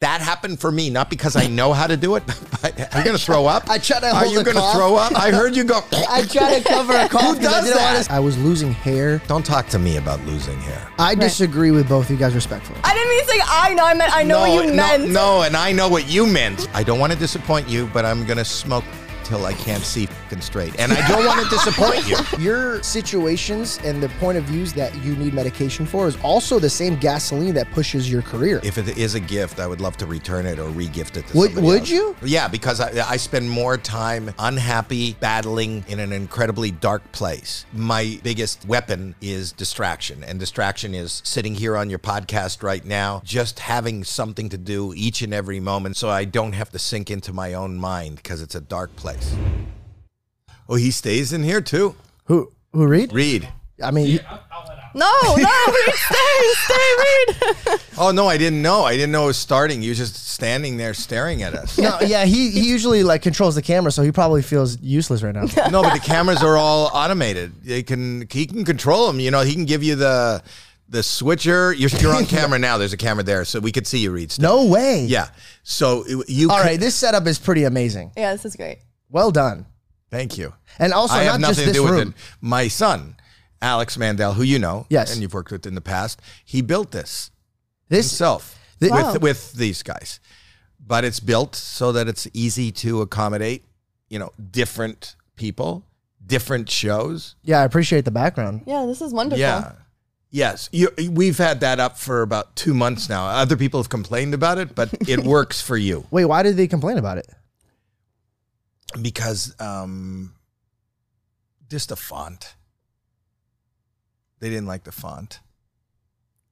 That happened for me, not because I know how to do it. But are you going to throw up? I tried to Are you going to throw up? I heard you go. I try to cover a cough. 'cause Who does didn't wanna- that? I was losing hair. Don't talk to me about losing hair. I disagree with both of you guys respectfully. I didn't mean to say I know. I meant I know no, what you no, meant. No, and I know what you meant. I don't want to disappoint you, but I'm going to smoke till I can't see fucking straight. And I don't want to disappoint you. Your situations and the point of views that you need medication for is also the same gasoline that pushes your career. If it is a gift, I would love to return it or re-gift it to Would- somebody would else. you? Yeah, because I, I spend more time unhappy, battling in an incredibly dark place. My biggest weapon is distraction, and distraction is sitting here on your podcast right now, just having something to do each and every moment, so I don't have to sink into my own mind because it's a dark place. Oh, he stays in here too. who who read? Read. I mean, you- No, no, Reed, stay, stay, Reed. Oh no, I didn't know. I didn't know it was starting. You was just standing there staring at us. no, yeah, he he usually like controls the camera, so he probably feels useless right now. No, but the cameras are all automated. They can he can control them. You know, he can give you the the switcher. You're, you're on camera now. There's a camera there, so we could see you Reed. Stuff. No way. Yeah. So it- you. All could- right, this setup is pretty amazing. Yeah, this is great. Well done. Thank you. And also, I not have just nothing to this do with room. it. My son, Alex Mandel, who you know, Yes. and you've worked with in the past, he built this This himself Thi- Wow. with with these guys. But it's built so that it's easy to accommodate, you know, different people, different shows. yeah, I appreciate the background. Yeah, this is wonderful. Yeah. Yes. You, we've had that up for about two months now. Other people have complained about it, but it works for you Wait, why did they complain about it? Because um, just the font. They didn't like the font.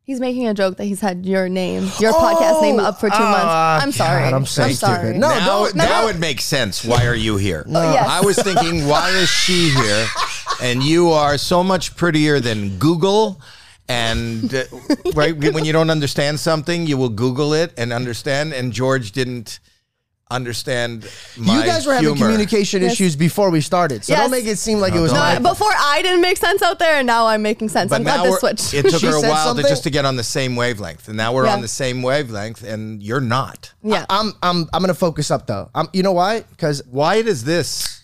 He's making a joke that he's had your name, your podcast name up for two months. ah, I'm sorry. God, I'm so I'm stupid. sorry. No, now, don't- now no. it makes sense. Why are you here? yes. I was thinking, why is she here? And you are so much prettier than Google. And uh, right when you don't understand something, you will Google it and understand. And George didn't understand my you guys were having humor. communication Yes. issues before we started, so Yes. don't make it seem like it was don't. my No, fault. before I didn't make sense out there, and now I'm making sense. I'm glad now this we're- switched. it took She her a said while to something? just to get on the same wavelength, and now we're Yeah. on the same wavelength, and you're not. yeah. I'm I'm I'm gonna focus up though. I'm, you know why? Because Why does this?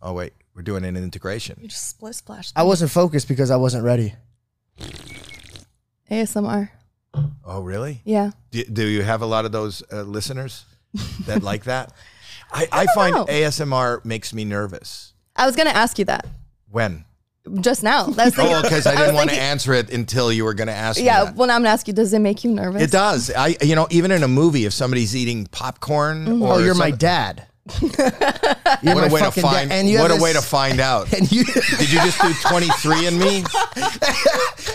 Oh wait, we're doing an integration. just split splash. I wasn't focused because I wasn't ready. ASMR. Oh really? Yeah. Do, do you have a lot of those uh, listeners that like that? I, I, find know. ASMR makes me nervous. I was gonna ask you that When? just now. That's Oh, because I didn't want to answer it until you were going to ask me. Yeah. that. Well, now I'm gonna ask you. Does it make you nervous? It does. I, you know, even in a movie, if somebody's eating popcorn, mm-hmm. or Oh, you're my dad. you're What my a way to find. dad. And you what have a way to find out. And you Did you just do 23 and me?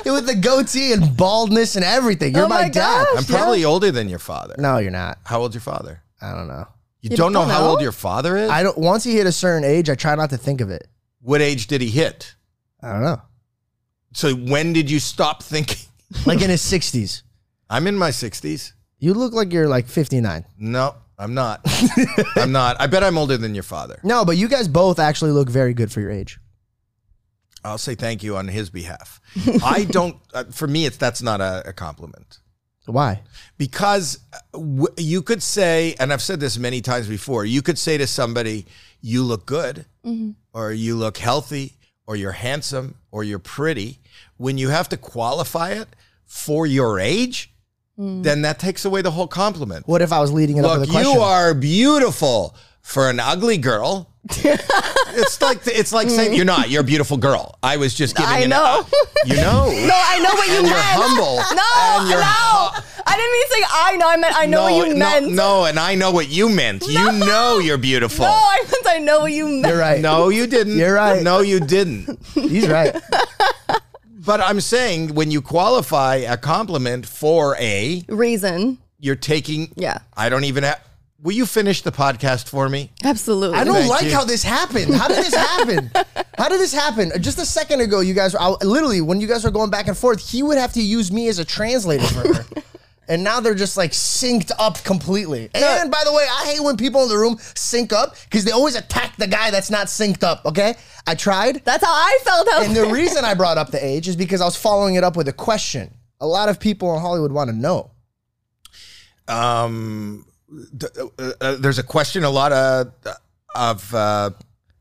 It with the goatee and baldness and everything. You're Oh my, my dad. gosh. I'm probably older than your father. No, you're not. How old's your father? I don't know. You, You don't know don't how know? old your father is? I don't. Once he hit a certain age, I try not to think of it. what age did he hit? I don't know. So when did you stop thinking? Like in his 60s. I'm in my 60s. You look like you're like 59. No, I'm not. I'm not. I bet I'm older than your father. No, but you guys both actually look very good for your age. I'll say thank you on his behalf. I don't. Uh, for me, it's that's not a, a compliment Why? because uh, w- you could say, and I've said this many times before. You could say to somebody, "You look good," or "You look healthy," or "You're handsome," or "You're pretty." When you have to qualify it for your age, then that takes away the whole compliment. What if I was leading it up Look, with a question? you are beautiful for an ugly girl. It's like it's like saying you're not. You're a beautiful girl. I was just giving. I an- know. Uh, you know. No, I know what you And meant. you're humble. No, And you're no. I didn't mean to say I know. I meant I know no, what you no, meant. No, and I know what you meant. You know you're beautiful. No, I meant I know what you meant. You're right. No, you didn't. You're right. No, you didn't. He's right. But I'm saying when you qualify a compliment for a, Reason. you're taking. Yeah. I don't even have. Will you finish the podcast for me? Absolutely. I don't Thank like you. how this happened. How did this happen? How did this happen? Just a second ago, you guys, I, literally, when you guys were going back and forth, he would have to use me as a translator for her. And now they're just like synced up completely. And by the way, I hate when people in the room sync up because they always attack the guy that's not synced up. Okay, I tried, That's how I felt out and the reason I brought up the age is because I was following it up with a question. A lot of people in Hollywood want to know. Um, d- uh, uh, there's a question. A lot of of uh,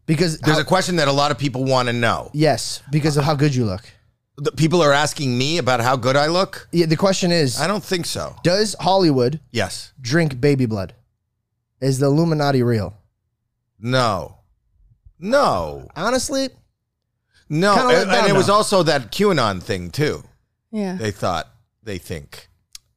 Because there's how- a question that a lot of people want to know. yes, because of how good you look. The people are asking me about how good I look. Yeah, the question is, I don't think so. does Hollywood Yes. drink baby blood? Is the Illuminati real? No. No. Honestly, No. And, and it was also that QAnon thing too. Yeah. They thought. They think.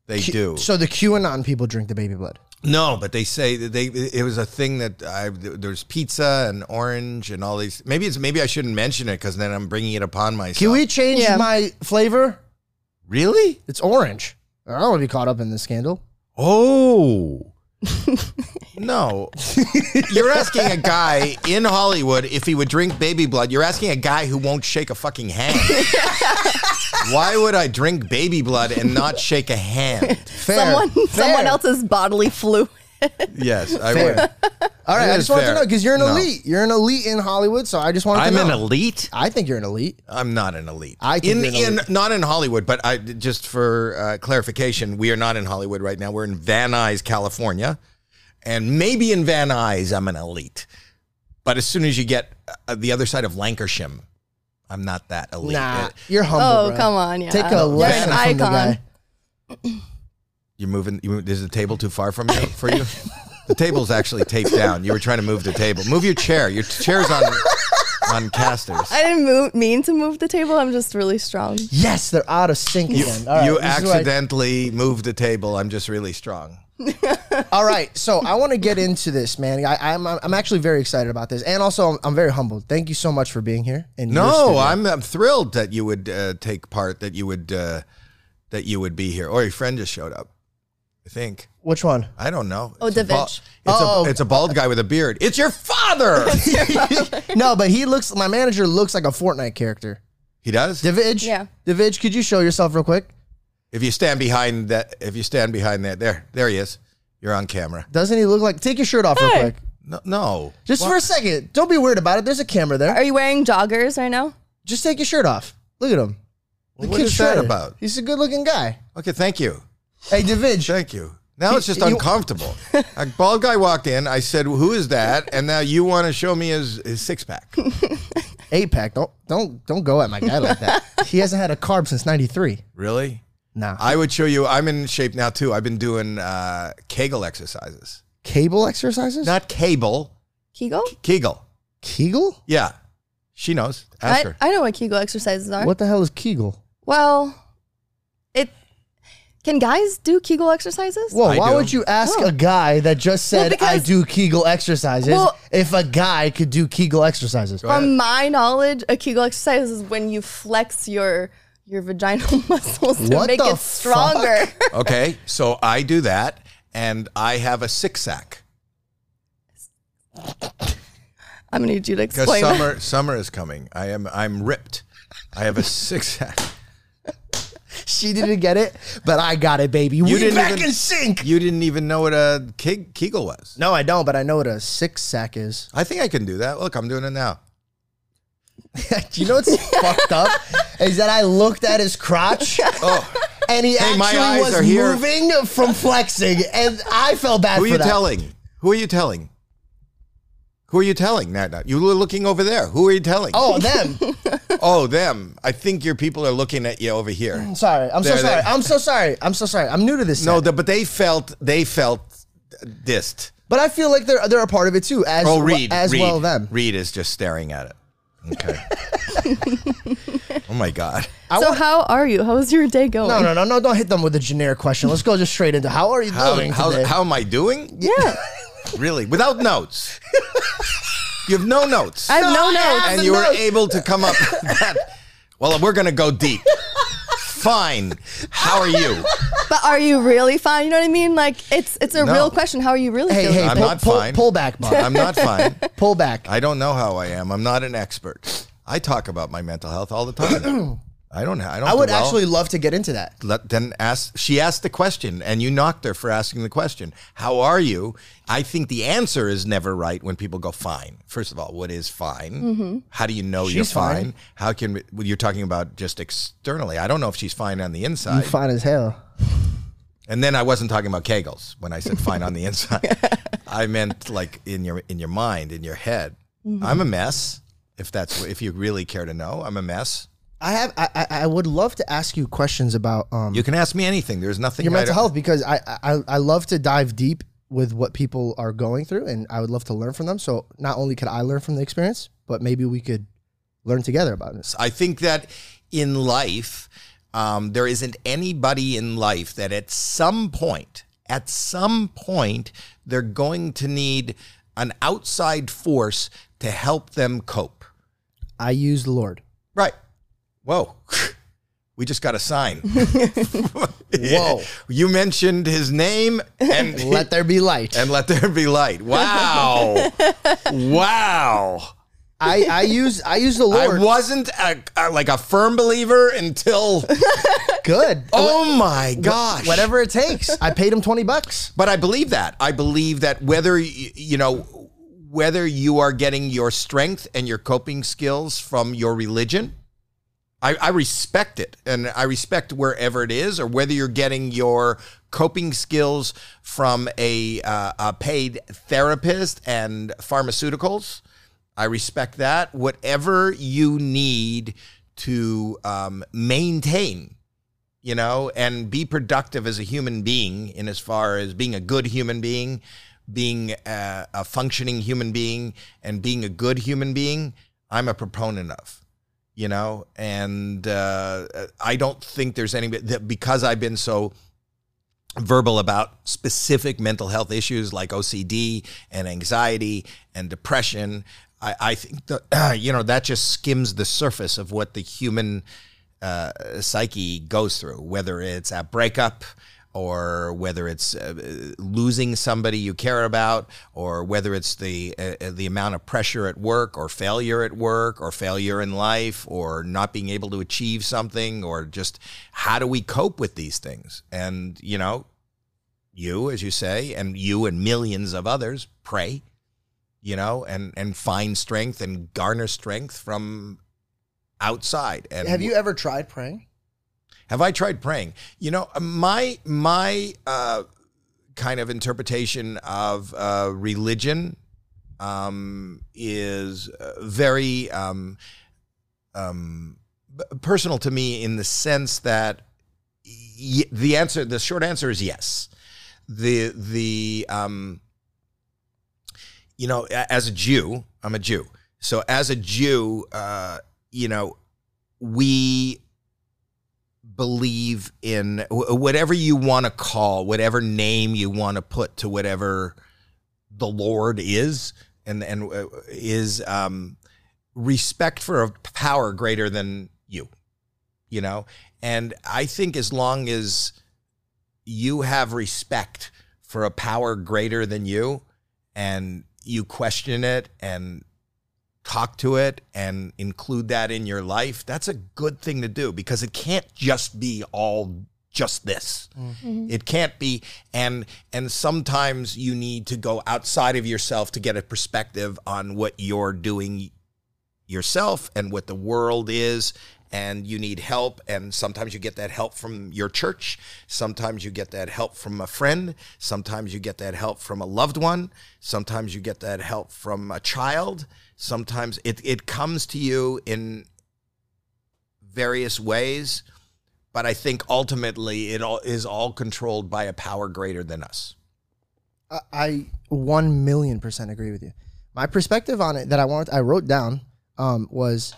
They Q- do. So the QAnon people drink the baby blood. No, but they say that they it was a thing that I there's pizza and orange and all these. Maybe it's maybe I shouldn't mention it because then I'm bringing it upon myself. Can we change Yeah. my flavor? really? It's orange. I don't want to be caught up in this scandal. Oh. No. You're asking a guy in Hollywood if he would drink baby blood. You're asking a guy who won't shake a fucking hand. Why would I drink baby blood and not shake a hand? Fair. Someone Fair. someone else's bodily fluid. Yes, I Fair. would. All right, It I is just want to know because you're an No. elite. You're an elite in Hollywood, so I just wanted to I'm to an know. elite. I think you're an elite. I'm not an elite. I think in, you're an in not in Hollywood, but I just for uh, clarification, we are not in Hollywood right now. We're in Van Nuys, California, and maybe in Van Nuys I'm an elite. But as soon as you get uh, the other side of Lankershim, I'm not that elite. Nah, Uh, you're humble. Oh, bro. come on, yeah. Take a You're lesson an from the icon. guy. You're moving. You, is the table too far from you for you? the table's actually taped down. You were trying to move the table. Move your chair. Your chair's on on casters. I didn't move, mean to move the table. I'm just really strong. Yes, they're out of sync again. All right, you this is why- accidentally moved the table. I'm just really strong. All right, so I want to get into this, man. I, I'm I'm actually very excited about this, and also I'm, I'm very humbled. Thank you so much for being here. in your No. I'm, I'm thrilled that you would uh, take part. That you would uh, that you would be here. Or your friend just showed up. I think. Which one? I don't know. Oh, It's a Davidge. bald- It's, Oh. a, it's a bald guy with a beard. It's your father. no, but he looks. My manager looks like a Fortnite character. he does. Davidge. Yeah. Davidge, could you show yourself real quick? If you stand behind that, if you stand behind that, there, there he is. You're on camera. Doesn't he look like? Take your shirt off real Hey. quick, No, no. just for a second. Don't be weird about it. There's a camera there. Are you wearing joggers right now? Just take your shirt off. Look at him. The What kid's is that shredded. about? He's a good-looking guy. Okay, thank you, Hey, Davidge. thank you. Now it's just uncomfortable. a bald guy walked in. I said, "Who is that?" And now you want to show me his, his six pack. Eight pack. Don't don't don't go at my guy like that. he hasn't had a carb since '93. Really? Nah. I would show you. I'm in shape now too. I've been doing uh, Kegel exercises. Cable exercises? Not cable, Kegel? Kegel. Kegel? Yeah, she knows. Ask I, her. I know what Kegel exercises are. What the hell is Kegel? Well, it can guys do Kegel exercises? Well, I why do. would you ask Oh. a guy that just said because- I do Kegel exercises Well- if a guy could do Kegel exercises? Go. From my knowledge, a Kegel exercise is when you flex your your vaginal muscles to What make the it stronger. Okay, so I do that, and I have a six sack I'm gonna need you to because explain that. summer summer is coming. I am I'm ripped. I have a six sack. She didn't get it, but I got it, baby. we didn't back even- in sync. You didn't even know what a Ke- Kegel was. No, I don't, but I know what a six sack is. I think I can do that. Look, I'm doing it now. do you know what's fucked up? Is that I looked at his crotch Oh, and he Hey, actually was moving from flexing, and I felt bad for that. who are you that. telling? Who are you telling? Who are you telling? Now, now, you were looking over there. Who are you telling? Oh, them. oh, them. I think your people are looking at you over here. I'm sorry. I'm so There, sorry. there. I'm so sorry. I'm so sorry. I'm new to this. No, set. the, but they felt they felt dissed. but I feel like they're they're a part of it too, as Oh, Reed, as Reed, well them. Reed is just staring at it. Okay. oh my God. I so want- how are you? How's your day going? No, no, no, no! Don't hit them with a generic question. Let's go just straight into how are you How, doing how, today? how am I doing? Yeah, Really? Without notes. you have no notes. I have no I notes. and you were notes. able to come up with that. Well, we're going to go deep. Fine. How are you? But are you really fine? You know what I mean? Like it's it's a No. real question. How are you really hey, feeling? hey, I'm pull, not pull, fine. pull back, Bob. I'm not fine. pull back. I don't know how I am. I'm not an expert. I talk about my mental health all the time. I don't. I don't. I do would well. actually love to get into that. let then ask she asked the question and you knocked her for asking the question how are you i think the answer is never right when people go fine first of all what is fine how do you know you're fine. fine. how can well, you're talking about just externally i don't know if she's fine on the You inside fine as hell. And then I wasn't talking about kegels when I said fine on the inside. I meant like in your in your mind, in your head. Mm-hmm. I'm a mess. If that's if you really care to know, I'm a mess. I have. I, I would love to ask you questions about um You can ask me anything. There's nothing. your I mental don't- health because I, I I love to dive deep with what people are going through, and I would love to learn from them. So not only could I learn from the experience, but maybe we could learn together about this. I think that in life, um, there isn't anybody in life that at some point, at some point, they're going to need an outside force to help them cope. I use the Lord. Right. Whoa. We just got a sign. Whoa. You mentioned his name and Let there be light. and let there be light. Wow. wow. I I use I use the Lord. I wasn't a, a- like a firm believer until Good. oh my gosh. Whatever it takes. I paid him twenty bucks. But I believe that. I believe that whether you know whether you are getting your strength and your coping skills from your religion, I, I respect it, and I respect wherever it is, or whether you're getting your coping skills from a, uh, a paid therapist and pharmaceuticals. I respect that. Whatever you need to um, maintain you know, and be productive as a human being in as far as being a good human being, being a, a functioning human being, and being a good human being, I'm a proponent of, you know, and uh, I don't think there's any that because I've been so verbal about specific mental health issues like OCD and anxiety and depression. I, I think that, you know, that just skims the surface of what the human uh, psyche goes through, whether it's a breakup or whether it's uh, losing somebody you care about, or whether it's the uh, the amount of pressure at work, or failure at work, or failure in life, or not being able to achieve something, or just how do we cope with these things? And you know, you, as you say, and you and millions of others pray, you know, and and find strength and garner strength from outside. And Have you ever tried praying? Have I tried praying? You know, my my uh, kind of interpretation of uh, religion um, is uh, very um, um, personal to me in the sense that y- the answer, the short answer is yes. The the um, you know, as a Jew, I'm a Jew. So as a Jew, uh, you know, we believe in whatever you want to call, whatever name you want to put to whatever the Lord is, and and uh, is um, respect for a power greater than you, you know. And I think as long as you have respect for a power greater than you, and you question it and talk to it and include that in your life, that's a good thing to do because it can't just be all just this. Mm-hmm. It can't be and and sometimes you need to go outside of yourself to get a perspective on what you're doing yourself and what the world is and you need help and sometimes you get that help from your church sometimes you get that help from a friend sometimes you get that help from a loved one sometimes you get that help from a child sometimes it, it comes to you in various ways but i think ultimately it all is all controlled by a power greater than us I, one million percent agree with you. My perspective on it that I wanted, I wrote down, um, was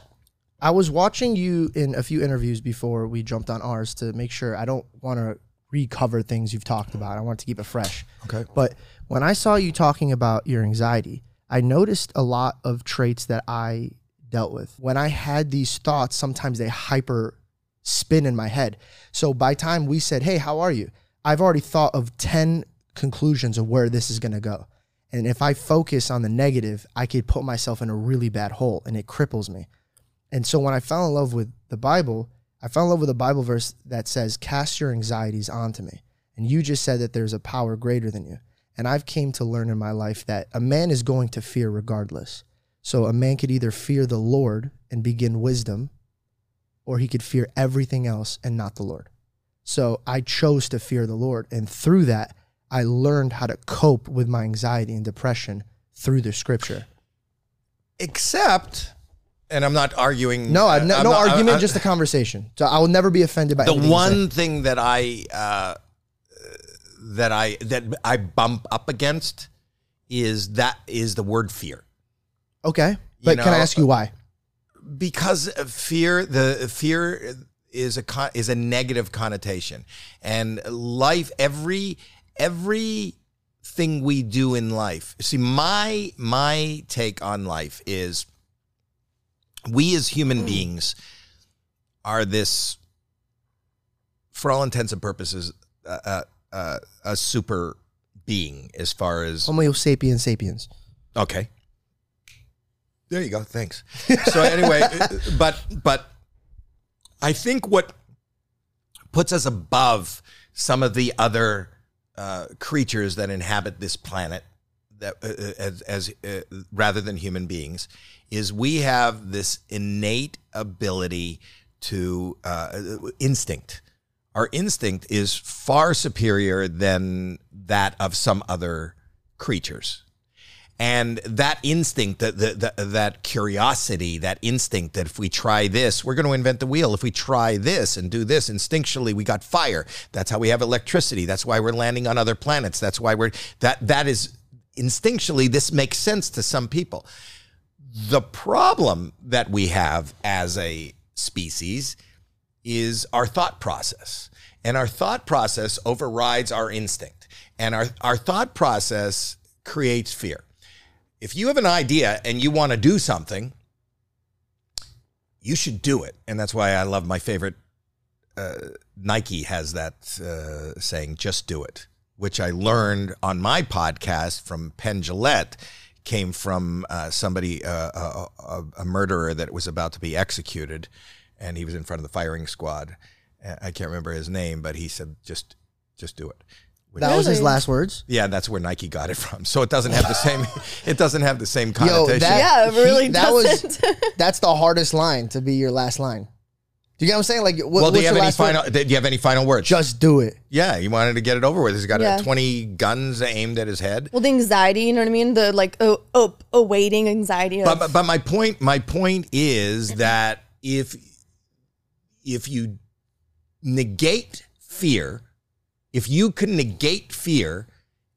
I was watching you in a few interviews before we jumped on ours to make sure I don't want to recover things you've talked about. I want to keep it fresh. Okay. But when I saw you talking about your anxiety, I noticed a lot of traits that I dealt with. When I had these thoughts, sometimes they hyper spin in my head. So by time we said, "Hey, how are you?" I've already thought of 10 conclusions of where this is going to go. And if I focus on the negative, I could put myself in a really bad hole and it cripples me. And so when I fell in love with the Bible, I fell in love with a Bible verse that says, "Cast your anxieties onto me." And you just said that there's a power greater than you. And I've came to learn in my life that a man is going to fear regardless. So a man could either fear the Lord and begin wisdom, or he could fear everything else and not the Lord. So I chose to fear the Lord. And through that, I learned how to cope with my anxiety and depression through the scripture. Except, and I'm not arguing. No, uh, no, I'm no not- argument, I- just a conversation. So I will never be offended by the anything you say. one thing that I uh, that I that I bump up against is that is the word fear. Okay. But can I ask you why? because fear the fear is a con- is a negative connotation and life every every thing we do in life see my my take on life is we as human beings are this for all intents and purposes uh, uh, a super being as far as Homo sapiens sapiens. Okay. There you go. Thanks. So anyway, but but I think what puts us above some of the other uh, creatures that inhabit this planet, that uh, as, as uh, rather than human beings, is we have this innate ability to uh, instinct. Our instinct is far superior than that of some other creatures. And that instinct that that, that curiosity that instinct that if we try this we're going to invent the wheel. If we try this and do this instinctually we got fire. That's how we have electricity. That's why we're landing on other planets. That's why we're that that is instinctually this makes sense to some people the problem that we have as a species is our thought process. And our thought process overrides our instinct. And our, our thought process creates fear. If you have an idea and you want to do something, you should do it. And that's why I love my favorite uh, Nike has that uh, saying, just do it, which I learned on my podcast from Penn Jillette, came from uh, somebody, uh, a, a, a murderer that was about to be executed, and he was in front of the firing squad. Uh, I can't remember his name, but he said, just, just do it. Which- That was his last words. yeah, that's where Nike got it from. So it doesn't have the same. It doesn't have the same Yo, connotation. that, Yeah, it really that was doesn't. that's the hardest line to be your last line. Do you get what I'm saying? Like, what, well, do you have any last word? final? Do you have any final words? Just do it. yeah, he wanted to get it over with. He's got Yeah. uh, twenty guns aimed at his head. well, the anxiety, you know what I mean? The like, oh, oh awaiting anxiety. Of, But, but but my point my point is that if if you negate fear, if you can negate fear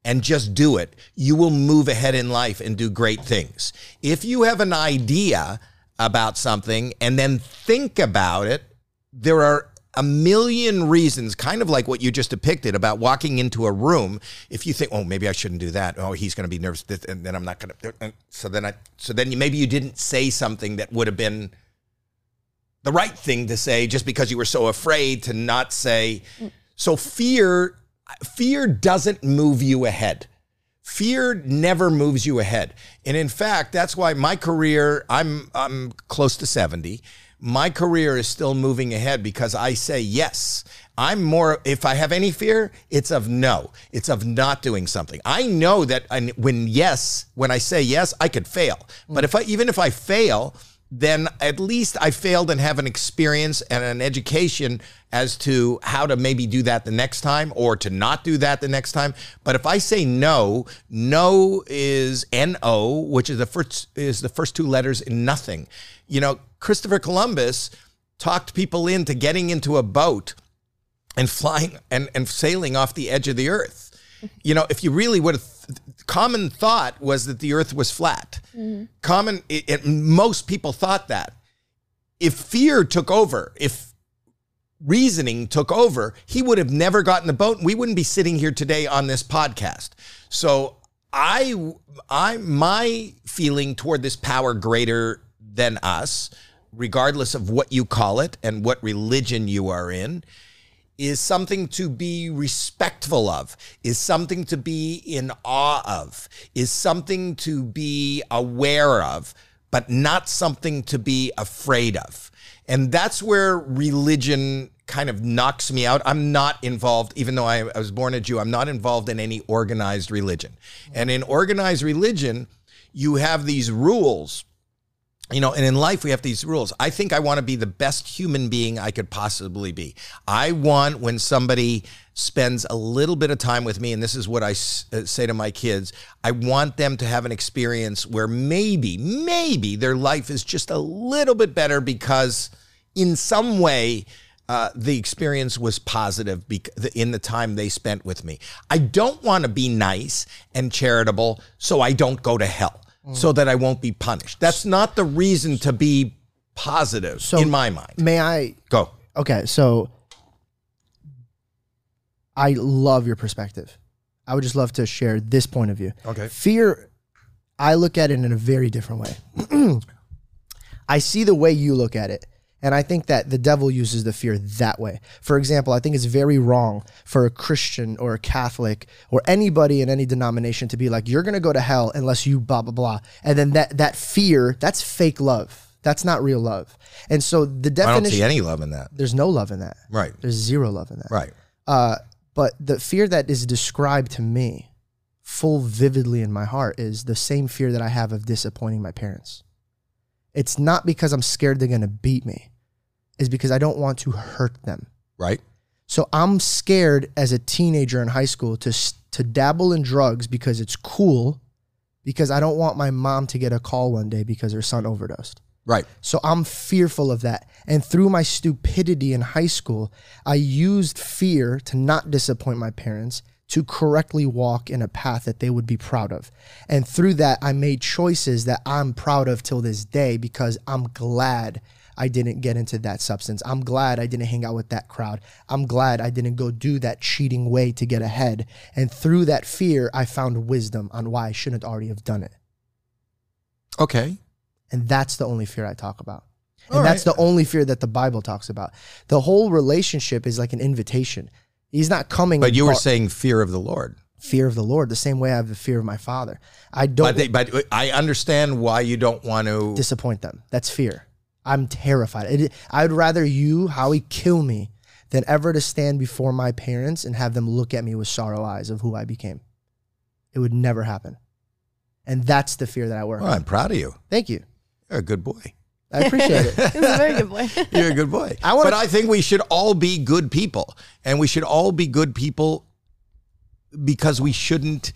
and just do it, you will move ahead in life and do great things. If you have an idea about something and then think about it, there are a million reasons, kind of like what you just depicted about walking into a room. If you think, oh, maybe I shouldn't do that. Oh, he's going to be nervous, and then I'm not going to. So then I, so then maybe you didn't say something that would have been the right thing to say just because you were so afraid to not say. So fear, fear doesn't move you ahead. Fear never moves you ahead. And in fact, that's why my career, I'm I'm close to 70. My career is still moving ahead because I say yes. I'm more if I have any fear, it's of no. It's of not doing something. I know that when yes, when I say yes, I could fail. But if I even if I fail, then at least I failed and have an experience and an education as to how to maybe do that the next time or to not do that the next time. But if I say no, no is N O, which is the first is the first two letters in nothing. You know, Christopher Columbus talked people into getting into a boat and flying and, and sailing off the edge of the earth. You know, if you really would have, common thought was that the earth was flat. Mm-hmm. Common, it, it- most people thought that. If fear took over, if reasoning took over, he would have never gotten the boat and we wouldn't be sitting here today on this podcast. So I I my feeling toward this power greater than us, regardless of what you call it and what religion you are in, is something to be respectful of, is something to be in awe of, is something to be aware of, but not something to be afraid of. And that's where religion kind of knocks me out. I'm not involved, even though I, I was born a Jew, I'm not involved in any organized religion. And in organized religion, you have these rules you know, and in life we have these rules. I think I want to be the best human being I could possibly be. I want when somebody spends a little bit of time with me, and this is what I s- uh, say to my kids I want them to have an experience where maybe, maybe their life is just a little bit better because in some way, uh, the experience was positive in the time they spent with me. I don't want to be nice and charitable so I don't go to hell, so that I won't be punished. That's not the reason to be positive so in my mind. May I? Go. Okay, so I love your perspective. I would just love to share this point of view. Okay. Fear, I look at it in a very different way. I see the way you look at it. And I think that the devil uses the fear that way. For example, I think it's very wrong for a Christian or a Catholic or anybody in any denomination to be like, you're going to go to hell unless you blah, blah, blah. And then that, that fear, that's fake love. That's not real love. And so the definition. I don't see any love in that. there's no love in that. Right. There's zero love in that. Right. Uh, but the fear that is described to me, full vividly in my heart, is the same fear that I have of disappointing my parents. It's not because I'm scared they're going to beat me, it's because I don't want to hurt them. Right. So I'm scared as a teenager in high school to to dabble in drugs because it's cool, because I don't want my mom to get a call one day because her son overdosed. Right. So I'm fearful of that. And through my stupidity in high school, I used fear to not disappoint my parents, to correctly walk in a path that they would be proud of. And through that, I made choices that I'm proud of till this day because I'm glad I didn't get into that substance. I'm glad I didn't hang out with that crowd. I'm glad I didn't go do that cheating way to get ahead. And through that fear, I found wisdom on why I shouldn't already have done it. Okay. And that's the only fear I talk about. All And that's right. the only fear that the Bible talks about. The whole relationship is like an invitation. He's not coming. But you were bar- saying fear of the Lord. fear of the Lord, the same way I have the fear of my father. I don't But, they, but I understand why you don't want to. disappoint them. That's fear. I'm terrified. It, I'd rather you, Howie, kill me than ever to stand before my parents and have them look at me with sorrow eyes of who I became. It would never happen. And that's the fear that I work Well, on. I'm proud of you. Thank you. You're a good boy. I appreciate it. He's a very good boy. You're a good boy. I wanna- but I think we should all be good people, and we should all be good people because we shouldn't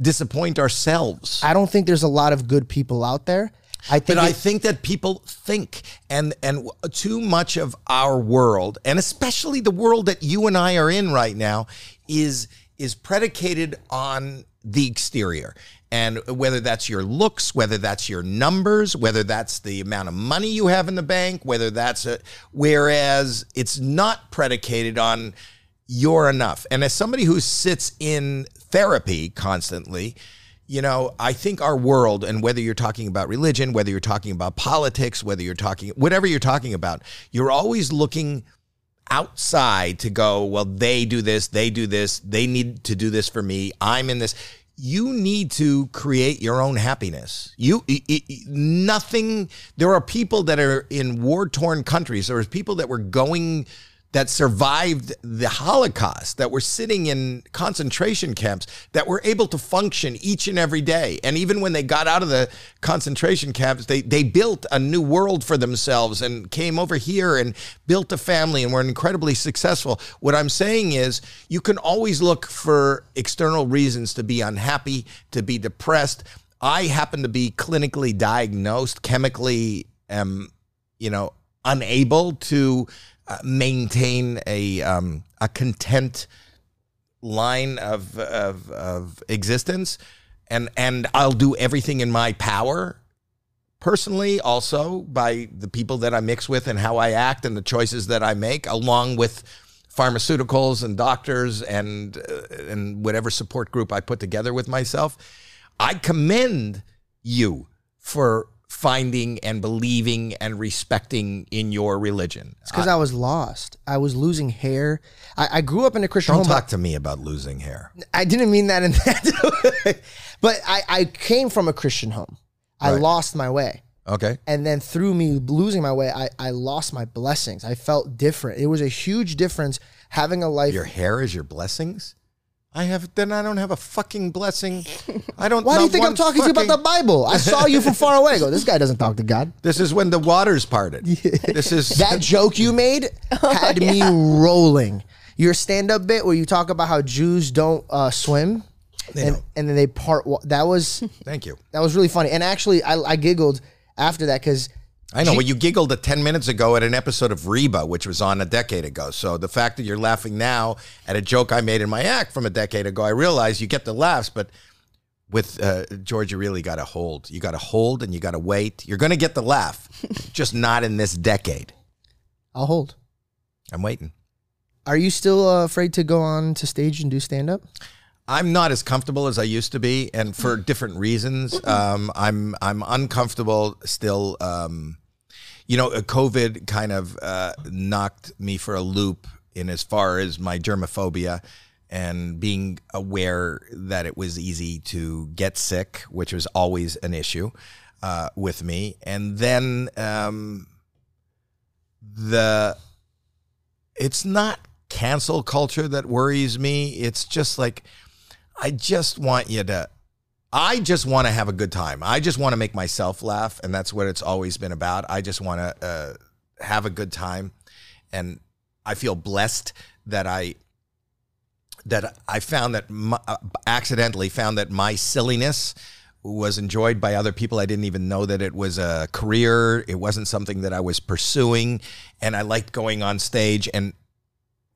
disappoint ourselves. I don't think there's a lot of good people out there. I think But I think that people think, and and too much of our world, and especially the world that you and I are in right now, is is predicated on the exterior. And whether that's your looks, whether that's your numbers, whether that's the amount of money you have in the bank, whether that's a, whereas it's not predicated on you're enough. And as somebody who sits in therapy constantly, you know, I think our world, and whether you're talking about religion, whether you're talking about politics, whether you're talking, whatever you're talking about, you're always looking outside to go, well, they do this, they do this, they need to do this for me, I'm in this. You need to create your own happiness. You i- i- i- nothing. There are people that are in war torn countries. There are people that were going that survived the Holocaust, that were sitting in concentration camps, that were able to function each and every day. And even when they got out of the concentration camps, they, they built a new world for themselves and came over here and built a family and were incredibly successful. What I'm saying is, you can always look for external reasons to be unhappy, to be depressed. I happen to be clinically diagnosed, chemically, um, you know, unable to maintain a um, a content line of, of of existence, and and I'll do everything in my power. Personally, also by the people that I mix with and how I act and the choices that I make, along with pharmaceuticals and doctors and uh, and whatever support group I put together with myself. I commend you for finding and believing and respecting in your religion. It's because I, was lost. I was losing hair. I, I grew up in a Christian home. Don't home. talk to me about losing hair. I didn't mean that in that. but I, I came from a Christian home. I Right. lost my way. Okay. And then through me losing my way, I, I lost my blessings. I felt different. It was a huge difference having a life. Your hair is your blessings? I have. Then I don't have a fucking blessing. I don't. Why do you think I'm talking to you about the Bible? I saw you from far away. I go, this guy doesn't talk to God. This is when the waters parted. This is That joke you made had me rolling. Your stand-up bit where you talk about how Jews don't uh, swim, and, don't. and then they part. That was Thank you. that was really funny. And actually, I, I giggled after that because I know. Well, you giggled at 10 minutes ago at an episode of Reba, which was on a decade ago. So the fact that you're laughing now at a joke I made in my act from a decade ago, I realize you get the laughs, but with uh, George, you really got to hold. You got to hold and you got to wait. You're going to get the laugh, just not in this decade. I'll hold. I'm waiting. Are you still uh, afraid to go on to stage and do stand-up? I'm not as comfortable as I used to be, and for different reasons. Um, I'm I'm uncomfortable still. Um, you know, COVID kind of uh, knocked me for a loop in as far as my germophobia and being aware that it was easy to get sick, which was always an issue uh, with me, and then um, the it's not cancel culture that worries me. It's just like I just want you to I just want to have a good time. I just want to make myself laugh and that's what it's always been about. I just want to uh, have a good time and I feel blessed that I that I found that my, uh, accidentally found that my silliness was enjoyed by other people. I didn't even know that it was a career. It wasn't something that I was pursuing, and I liked going on stage. And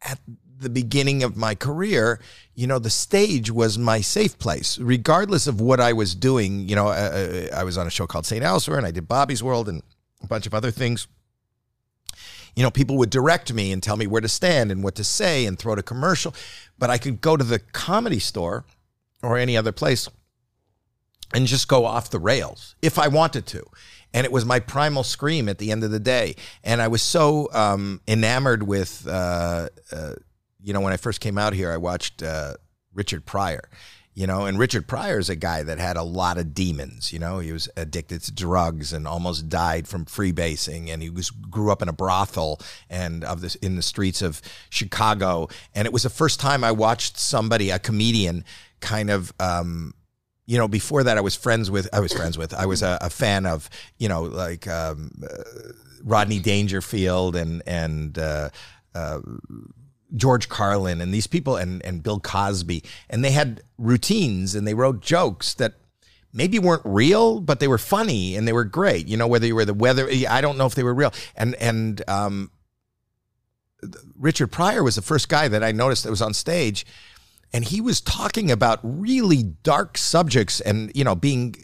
at the beginning of my career, you know, the stage was my safe place, regardless of what I was doing. You know, uh, I was on a show called St. Elsewhere, and I did Bobby's World and a bunch of other things you know, people would direct me and tell me where to stand and what to say and throw to commercial. But I could go to the comedy store or any other place and just go off the rails if I wanted to. And it was my primal scream at the end of the day. And I was so um, enamored with, uh, uh, you know, when I first came out here, I watched uh, Richard Pryor. You know, and Richard Pryor is a guy that had a lot of demons. You know, he was addicted to drugs and almost died from freebasing, and he was grew up in a brothel and of this in the streets of Chicago. And it was the first time I watched somebody, a comedian, kind of. Um, you know, before that, I was friends with. I was friends with. I was a, a fan of. You know, like um, uh, Rodney Dangerfield and and. Uh, uh, George Carlin and these people and, and Bill Cosby, and they had routines and they wrote jokes that maybe weren't real, but they were funny and they were great. You know, whether you were the weather, I don't know if they were real. And and um, Richard Pryor was the first guy that I noticed that was on stage, and he was talking about really dark subjects and you know being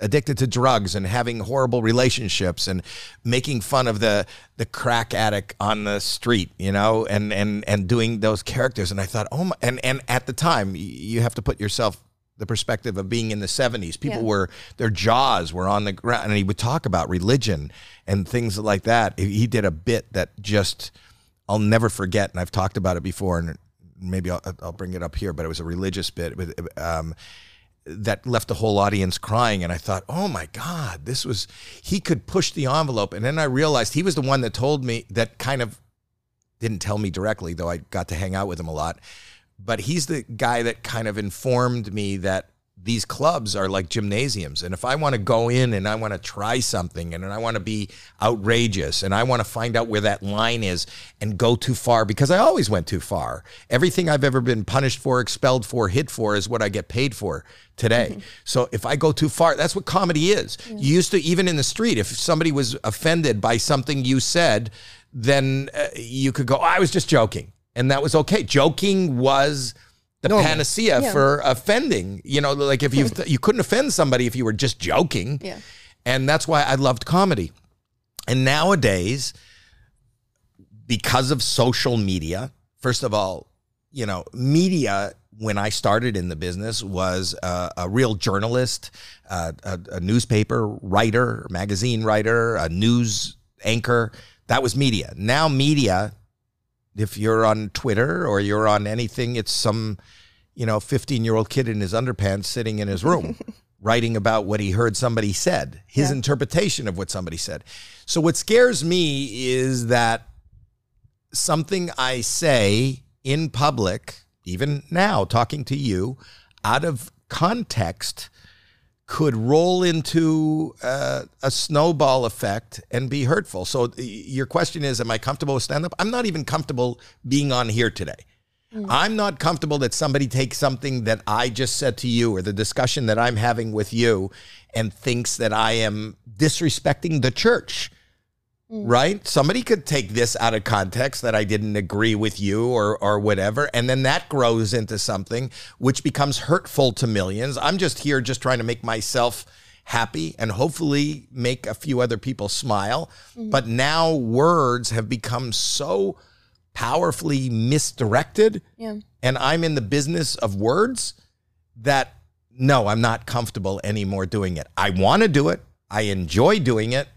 addicted to drugs and having horrible relationships and making fun of the the crack addict on the street you know and and and doing those characters and I thought oh my and and at the time you have to put yourself the perspective of being in the 70s people Yeah. were their jaws were on the ground and he would talk about religion and things like that he did a bit that just I'll never forget, and I've talked about it before, and maybe I'll, I'll bring it up here. But it was a religious bit with, um, that left the whole audience crying, and I thought, oh my God, this was he could push the envelope. And then I realized he was the one that told me that kind of didn't tell me directly, though I got to hang out with him a lot. But he's the guy that kind of informed me that these clubs are like gymnasiums. And if I want to go in and I want to try something and I want to be outrageous and I want to find out where that line is and go too far, because I always went too far. Everything I've ever been punished for, expelled for, hit for is what I get paid for today. So if I go too far, that's what comedy is. You used to, even in the street, if somebody was offended by something you said, then uh, you could go, oh, I was just joking. And that was okay. Joking was the Normal. panacea Yeah. for offending. You know, like if you you couldn't offend somebody if you were just joking. Yeah. And that's why I loved comedy. And nowadays, because of social media, first of all, you know, media when I started in the business was uh, a real journalist, uh, a, a newspaper writer, magazine writer, a news anchor. That was media. Now, media, if you're on Twitter or you're on anything, it's some, you know, 15 year old kid in his underpants sitting in his room writing about what he heard somebody said, his Yeah. interpretation of what somebody said. So, what scares me is that something I say in public, even now talking to you, out of context, could roll into uh, a snowball effect and be hurtful. So your question is, am I comfortable with stand up? I'm not even comfortable being on here today. I'm not comfortable that somebody takes something that I just said to you or the discussion that I'm having with you and thinks that I am disrespecting the church. Mm. Right? Somebody could take this out of context that I didn't agree with you or or whatever and then that grows into something which becomes hurtful to millions. I'm just here just trying to make myself happy and hopefully make a few other people smile. Mm-hmm. But now words have become so powerfully misdirected Yeah. and I'm in the business of words that no, I'm not comfortable anymore doing it. I want to do it. I enjoy doing it,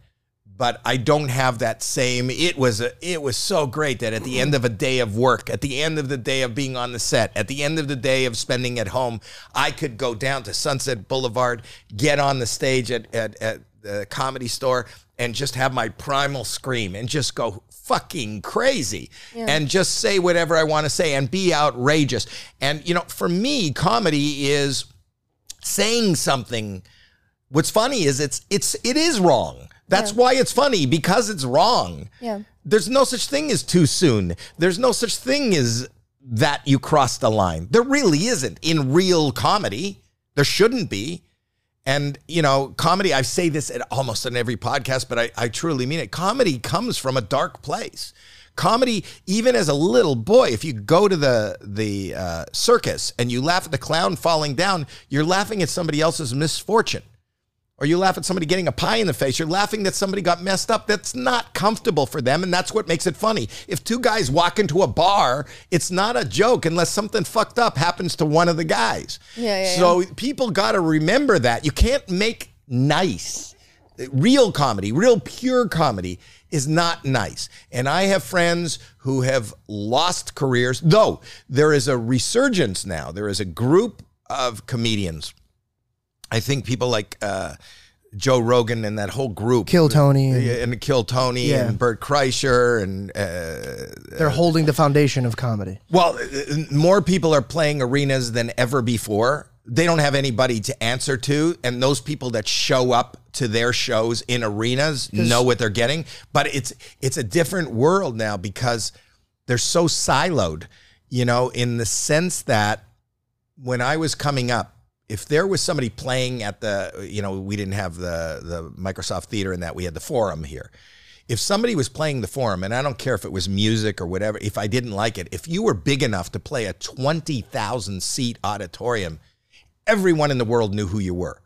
but I don't have that same it was a, it was so great that at the end of a day of work, at the end of the day of being on the set, at the end of the day of spending at home, I could go down to Sunset Boulevard, get on the stage at at, at the comedy store and just have my primal scream and just go fucking crazy and just say whatever I want to say and be outrageous. And you know, for me, comedy is saying something. What's funny is it's it's it is wrong that's why it's funny because it's wrong. Yeah. there's no such thing as too soon. There's no such thing as that you crossed the line. There really isn't in real comedy. There shouldn't be. And you know comedy i say this at almost on every podcast but i, I truly mean it. Comedy comes from a dark place. Comedy even as a little boy if you go to the the uh, circus and you laugh at the clown falling down you're laughing at somebody else's misfortune or you laugh at somebody getting a pie in the face, you're laughing that somebody got messed up. That's not comfortable for them, and that's what makes it funny. If two guys walk into a bar, it's not a joke unless something fucked up happens to one of the guys. Yeah, yeah, so people got to remember that. You can't make nice. Real comedy, real pure comedy is not nice. And I have friends who have lost careers, though there is a resurgence now. There is a group of comedians I think people like uh, Joe Rogan and that whole group, Kill Tony. And and Kill Tony Yeah. and Bert Kreischer, and uh, they're holding the foundation of comedy. well, uh, more people are playing arenas than ever before. They don't have anybody to answer to, and those people that show up to their shows in arenas know what they're getting. But it's it's a different world now because they're so siloed, you know, in the sense that when I was coming up, if there was somebody playing at the, you know, we didn't have the the Microsoft Theater and that we had the Forum here. If somebody was playing the Forum, and I don't care if it was music or whatever, if I didn't like it, if you were big enough to play a twenty thousand seat auditorium, everyone in the world knew who you were.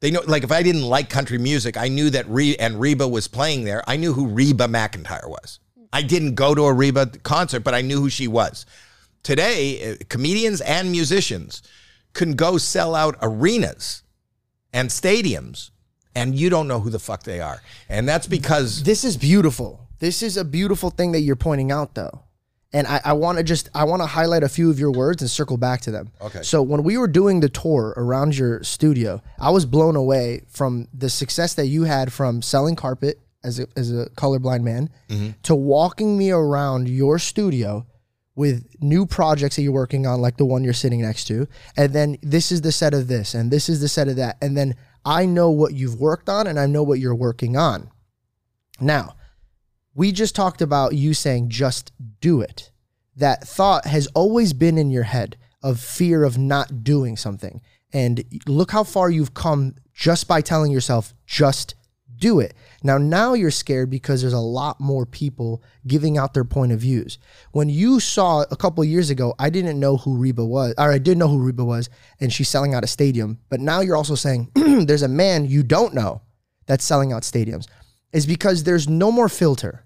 They know, like, if I didn't like country music, I knew that Re- and Reba was playing there. I knew who Reba McEntire was. I didn't go to a Reba concert, but I knew who she was. Today, uh, comedians and musicians can go sell out arenas and stadiums, and you don't know who the fuck they are. And that's because This is beautiful. This is a beautiful thing that you're pointing out, though. And I, I want to just I want to highlight a few of your words and circle back to them. Okay. So when we were doing the tour around your studio, I was blown away from the success that you had from selling carpet as a as a colorblind man mm-hmm. to walking me around your studio with new projects that you're working on, like the one you're sitting next to, and then this is the set of this, and this is the set of that, and then I know what you've worked on, and I know what you're working on. Now, we just talked about you saying just do it. That thought has always been in your head of fear of not doing something. And look how far you've come just by telling yourself, just do it. Now, now you're scared because there's a lot more people giving out their point of views. When you saw a couple years ago, I didn't know who Reba was, or I did know who Reba was, and she's selling out a stadium. But now you're also saying there's a man you don't know that's selling out stadiums. Is because there's no more filter.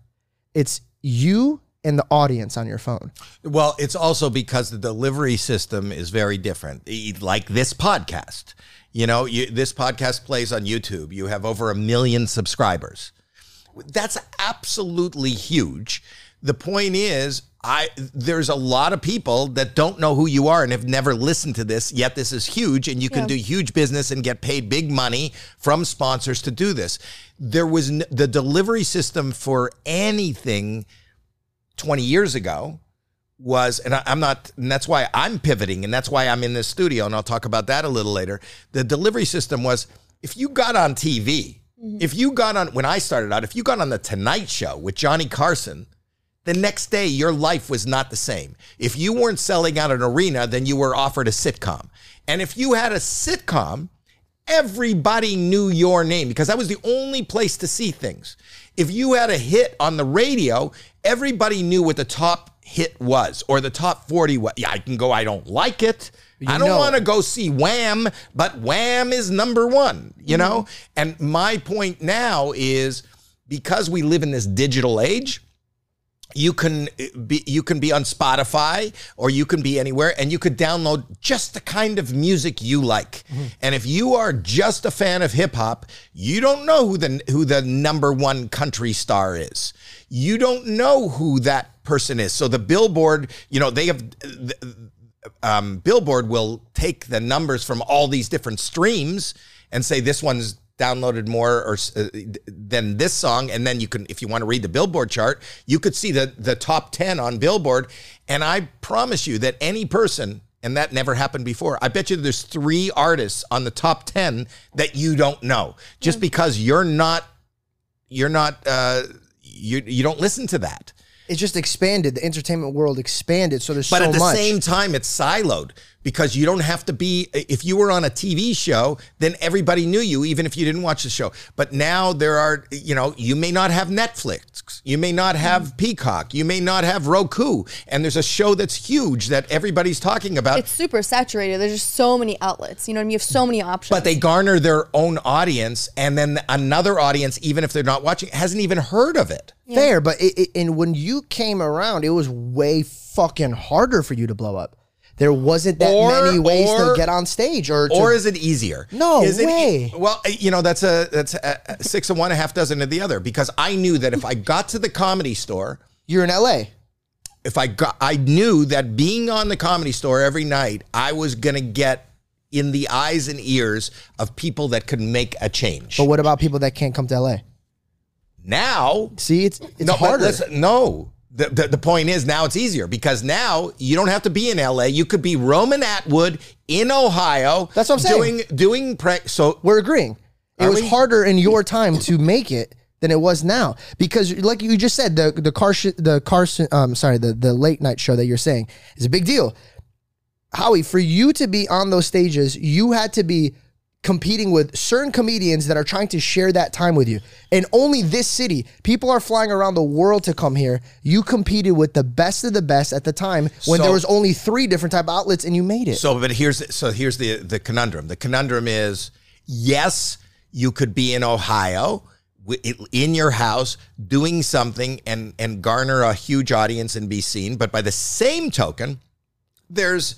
It's you and the audience on your phone. Well, it's also because the delivery system is very different. Like this podcast, you know, you, this podcast plays on YouTube. You have over a million subscribers. That's absolutely huge. The point is, I there's a lot of people that don't know who you are and have never listened to this. Yet this is huge, and you can Yeah. do huge business and get paid big money from sponsors to do this. There was n- the delivery system for anything 20 years ago was, and I, I'm not, and that's why I'm pivoting, and that's why I'm in this studio, and I'll talk about that a little later. The delivery system was if you got on TV, mm-hmm. if you got on, when I started out, if you got on the Tonight Show with Johnny Carson, the next day your life was not the same. If you weren't selling out an arena, then you were offered a sitcom. And if you had a sitcom, everybody knew your name because that was the only place to see things. If you had a hit on the radio, everybody knew what the top hit was or the top 40 was. Yeah, I can go, I don't like it. I don't want to go see Wham, but Wham is number one, you mm-hmm. know? And my point now is because we live in this digital age, you can be you can be on Spotify or you can be anywhere and you could download just the kind of music you like. And if you are just a fan of hip hop, you don't know who the who the number 1 country star is. You don't know who that person is. So the Billboard, you know, they have um, Billboard will take the numbers from all these different streams and say this one's downloaded more or uh, than this song and then you can if you want to read the billboard chart you could see the the top 10 on billboard and i promise you that any person and that never happened before i bet you there's three artists on the top 10 that you don't know just because you're not you're not uh you you don't listen to that It just expanded. The entertainment world expanded. So there's but so at the much. same time, it's siloed because you don't have to be. If you were on a TV show, then everybody knew you, even if you didn't watch the show. But now there are, you know, you may not have Netflix, you may not have mm. Peacock, you may not have Roku, and there's a show that's huge that everybody's talking about. It's super saturated. There's just so many outlets. You know what I mean? You have so many options. but they garner their own audience, and then another audience, even if they're not watching, hasn't even heard of it. Fair, but it, it, and when you came around, it was way fucking harder for you to blow up. There wasn't that Or- many ways or- to get on stage, or to, or is it easier? No is it, way. well, uh, you know that's a that's a, a six of one, a half dozen of the other. Because I knew that if I got to the comedy store, you're in LA. if I got, I knew that being on the comedy store every night, I was gonna get in the eyes and ears of people that could make a change. But what about people that can't come to LA? now, See, it's it's no, harder. no. The, the, the point is now it's easier because now you don't have to be in LA. You could be Roman Atwood in Ohio. That's what I'm saying. Doing doing pre- so We're agreeing. It was we? harder in your time to make it than it was now because, like you just said, the the car the Carson um sorry the the late night show that you're saying is a big deal. Howie, for you to be on those stages, you had to be competing with certain comedians that are trying to share that time with you. And only this city, people are flying around the world to come here. You competed with the best of the best at the time when So- there was only three different type of outlets and you made it. So, but here's so here's the the conundrum. The conundrum is yes, you could be in Ohio in your house doing something and and garner a huge audience and be seen, but by the same token, there's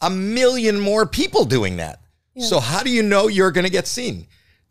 a million more people doing that. So how do you know you're going to get seen?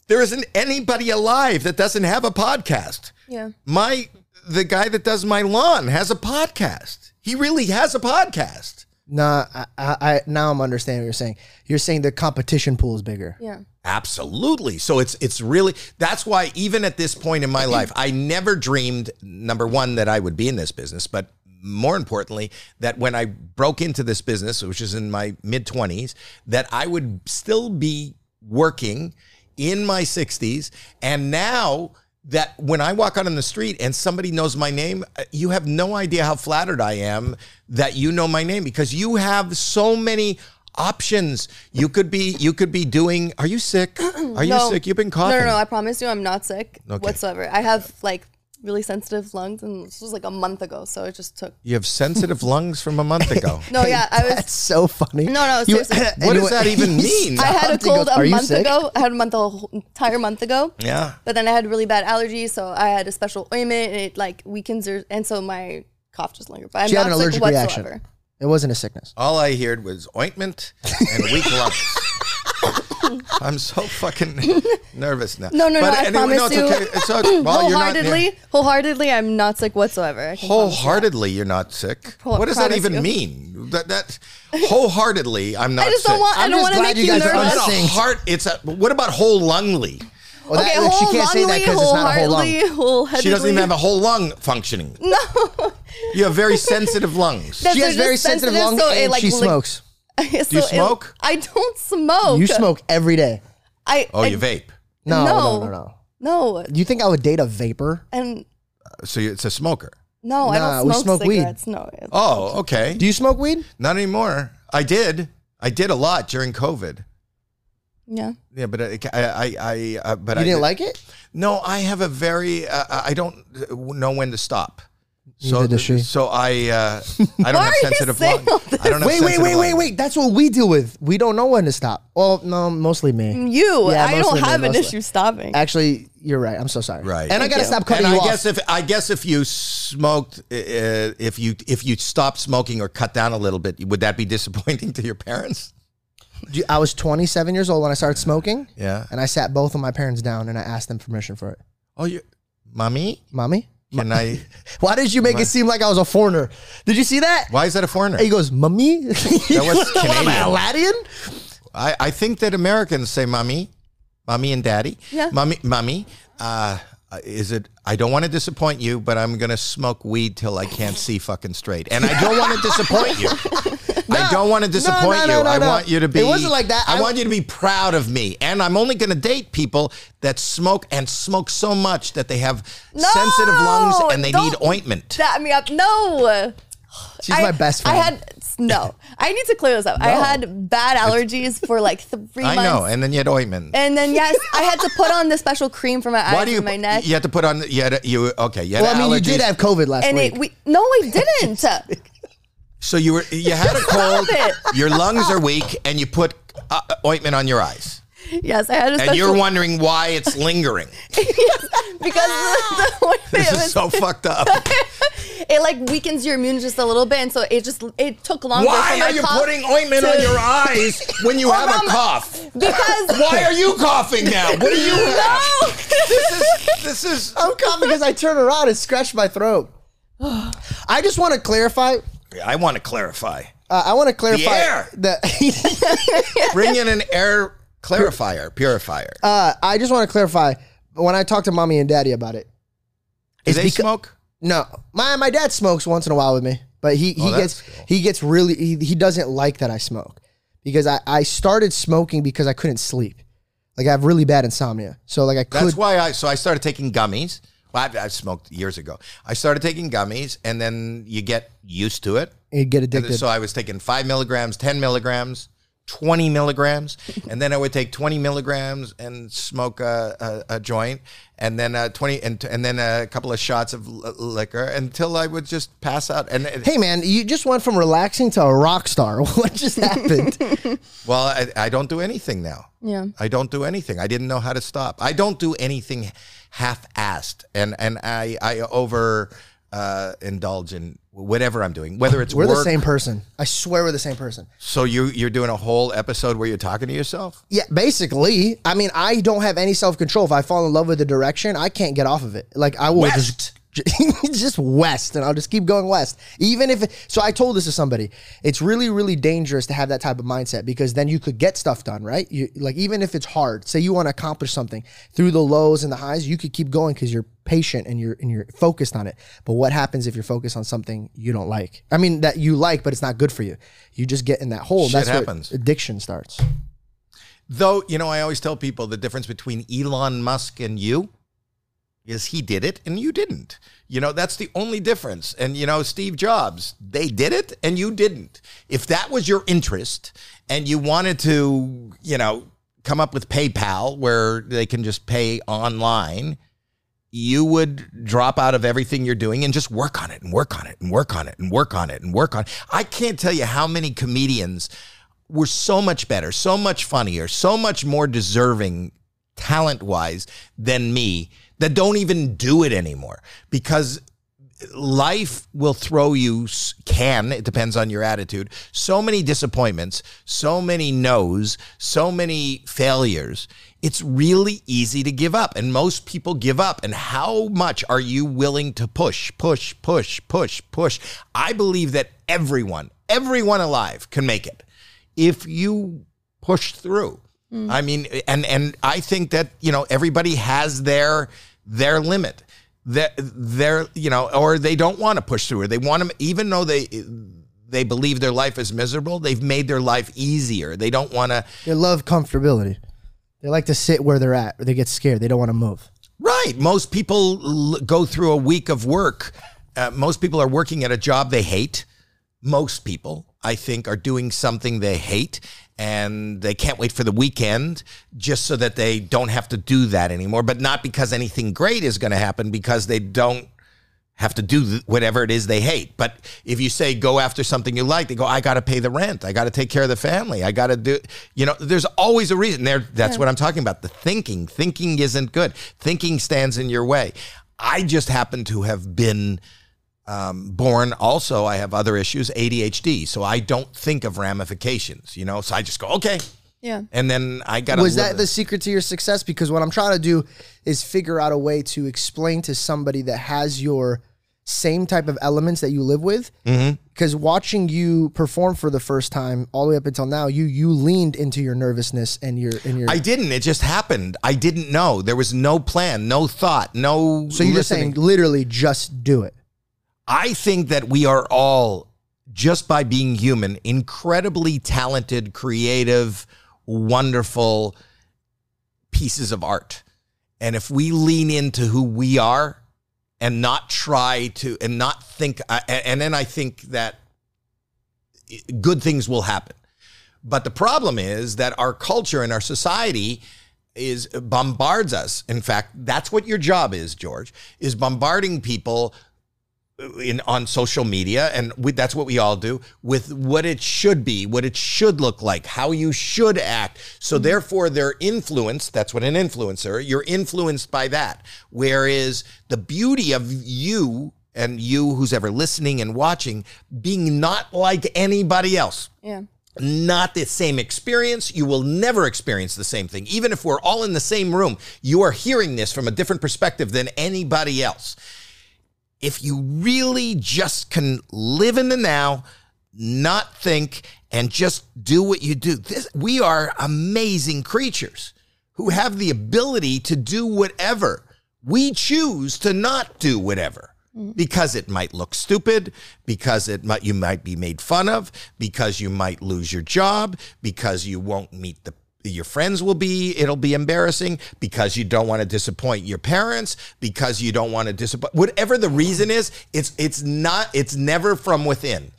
There isn't anybody alive that doesn't have a podcast. yeah. My the guy that does my lawn has a podcast. He really has a podcast. Nah, I, I, I now I'm understanding what you're saying. You're saying the competition pool is bigger. Yeah. Absolutely. So it's it's really that's why even at this point in my life, I never dreamed number one that I would be in this business, but more importantly, that when I broke into this business, which is in my mid 20s, that I would still be working in my 60s and now that when I walk out on the street and somebody knows my name, uh, you have no idea how flattered I am that you know my name because you have so many options. You could be you could be doing are you sick? Are you No. sick? You've been coughing. No, no, no. I promise you, I'm not sick Okay. whatsoever. I have like really sensitive lungs, and this was like a month ago, so it just took. You have sensitive lungs from a month ago. No, yeah, I was. That's so funny. No, no, You- seriously. What you does went- that even mean? I had a He goes, cold "Are a you month sick?" ago. I had a month a whole entire month ago. Yeah. But then I had really bad allergies, so I had a special ointment, and it like weakens your, and so my cough just lingered. But I'm She had not an sick allergic reaction. whatsoever. It wasn't a sickness. All I heard was ointment and weak lungs. I'm so fucking nervous now. No, no, no, I promise no, it's you. okay. It's okay. Well, you're not- wholeheartedly, wholeheartedly, I'm not sick whatsoever. I can promise you wholeheartedly, you're not sick. Pro- what does that even you. mean? That that wholeheartedly, I'm not I just sick. don't want. I I'm don't want to make you you guys It's nervous. not a heart. It's a. What about whole lungly? Well, that- okay, she can't say that 'cause it's not a whole lung. wholeheartedly, wholeheartedly. She doesn't even have a whole lung functioning. No. You have very sensitive lungs. That's- She has very sensitive sensitive, lungs so it, and like, she li- smokes. So you it- smoke? I don't smoke. You smoke every day. I. Oh, I, you vape. No, no, No. no, no. No, Do you think I would date a vapor? and So you- it's a smoker. no, I Nah, don't we smoke, smoke weed. cigarettes. No. it's- Oh, okay. Do you smoke weed? Not anymore. I did. I did a lot during COVID. Yeah. Yeah, but I, I, I, uh, but You I didn't like it? No, I have a very. Uh, I don't know when to stop. So, Neither does she. so I, uh, I don't have sensitive saying lungs. I don't have Wait, wait, sensitive wait, wait, lungs. wait. That's what we deal with. We don't know when to stop. Well, no, mostly me. You, Yeah, I don't mostly me, have an mostly. issue stopping. Actually, you're right. I'm so sorry. Right. And I Thank gotta you. stop cutting And you I off. guess if I guess if you smoked, uh, if you if you stopped smoking or cut down a little bit, would that be disappointing to your parents? I was 27 years old when I started smoking, Yeah. and I sat both of my parents down and I asked them permission for it. Oh, you, mommy, Mommy, can I? why did you make it seem like I was a foreigner? Did you see that? Why is that a foreigner? He goes, "Mummy." That was am I, Canadian. Aladdin? I, I think that Americans say "mummy," "mummy" and daddy. Yeah. "Mummy," "mummy." Uh, is it? I don't want to disappoint you, but I'm gonna smoke weed till I can't see fucking straight, and I don't want to disappoint you. I don't want to disappoint no, no, you. no, I no. want you to be. It wasn't like that. I, I- want you to be proud of me, and I'm only gonna date people that smoke and smoke so much that they have sensitive lungs and they need ointment. That me up. No. She's I- my best friend. I had no. I need to clear this up. I had bad allergies for like three I months. I know, and then you had ointment. And then yes, I had to put on the special cream for my eyes Why do you? and my neck. You had to put on. You had. You okay? You had well, I mean, you did have COVID last and week. it we no, I didn't. So you were you had a cold, your lungs are weak, and you put uh, ointment on your eyes, yes, I had a and you're wondering why it's lingering. because the, the ointment This was, is so fucked up. it like weakens your immune just a little bit, and so it just it took longer. for Why my are you cough putting ointment to- on your eyes when you have a cough? Because Why are you coughing now? What do you have? no. This is this is. I'm coughing because I turn around and scratched my throat. I just want to clarify. I want to clarify. Uh, I want to clarify air. that. Bring in an air clarifier, purifier. uh, I just want to clarify when I talk to mommy and daddy about it. Do they beca- smoke? No, my my dad smokes once in a while with me, but he he Oh, gets cool. he gets really he, he doesn't like that I smoke because I I started smoking because I couldn't sleep. Like I have really bad insomnia, so like I could. That's why I. So I started taking gummies. Well, I've, I've smoked years ago. I started taking gummies, and then you get used to it. you get addicted. so I was taking five milligrams, 10 milligrams, 20 milligrams. and then I would take 20 milligrams and smoke a, a, a joint. And then uh, 20 and, and then a couple of shots of l- liquor until I would just pass out. And it- hey man, you just went from relaxing to a rock star. what just happened? well, I, I don't do anything now. Yeah. I don't do anything. I didn't know how to stop. I don't do anything half-assed, and and I I over uh, indulge in whatever I'm doing, whether it's we're work. the same person. I swear we're the same person. So you you're doing a whole episode where you're talking to yourself. Yeah, basically. I mean, I don't have any self control. If I fall in love with the direction, I can't get off of it. Like I will West. just just west, and I'll just keep going west. Even if it, so, I told this to somebody. It's really, really dangerous to have that type of mindset because then you could get stuff done, right? You like even if it's hard. Say you want to accomplish something through the lows and the highs, you could keep going because you're patient and you're and you're focused on it. But what happens if you're focused on something you don't like? I mean, that you like, but it's not good for you. You just get in that hole. Shit That's where happens. addiction starts. Though, you know, I always tell people the difference between Elon Musk and you is he did it and you didn't. You know, that's the only difference. And, you know, Steve Jobs, they did it and you didn't. If that was your interest and you wanted to, you know, come up with PayPal where they can just pay online, you would drop out of everything you're doing and just work on it and work on it and work on it and work on it and work on it. I can't tell you how many comedians were so much better, so much funnier, so much more deserving talent wise than me that don't even do it anymore. Because life will throw you can it depends on your attitude so many disappointments so many no's so many failures. It's really easy to give up and most people give up. And how much are you willing to push push push push push? I believe that everyone everyone alive can make it if you push through. Mm. I mean, and and I think that you know everybody has their their limit. That they're you know, or they don't want to push through, or they want to, even though they they believe their life is miserable, they've made their life easier. They don't want to. They love comfortability. They like to sit where they're at. Or they get scared. They don't want to move. Right. Most people l- go through a week of work. Uh, most people are working at a job they hate. Most people, I think, are doing something they hate and they can't wait for the weekend just so that they don't have to do that anymore. But not because anything great is going to happen, because they don't have to do whatever it is they hate. But if you say go after something you like, they go, I got to pay the rent. I got to take care of the family. I got to do, you know, there's always a reason there. That's what I'm talking about. The thinking, thinking isn't good. Thinking stands in your way. I just happen to have been um, born. Also, I have other issues, ADHD. So I don't think of ramifications, you know, so I just go, okay. Yeah. And then I got to Was that the secret to your success? Because what I'm trying to do is figure out a way to explain to somebody that has your same type of elements that you live with. Because watching you perform for the first time, all the way up until now, you you leaned into your nervousness and your and your. I didn't. It just happened. I didn't know. There was no plan, no thought, no. so you're just saying literally just do it. I think that we are all, just by being human, incredibly talented, creative, wonderful pieces of art. And if we lean into who we are and not try to, and not think, uh, and then I think that good things will happen. But the problem is that our culture and our society is bombards us. In fact, that's what your job is, George, is bombarding people in on social media and we, that's what we all do with what it should be what it should look like how you should act so mm-hmm. therefore they're influenced that's what an influencer you're influenced by that whereas the beauty of you and you who's ever listening and watching being not like anybody else Yeah. not the same experience. You will never experience the same thing. Even if we're all in the same room, you are hearing this from a different perspective than anybody else. If you really just can live in the now, not think, and just do what you do, this, we are amazing creatures who have the ability to do whatever. We choose to not do whatever mm-hmm. because it might look stupid, because it might you might be made fun of, because you might lose your job, because you won't meet the your friends will be it'll be embarrassing because you don't want to disappoint your parents because you don't want to disappoint whatever the reason is it's it's not it's never from within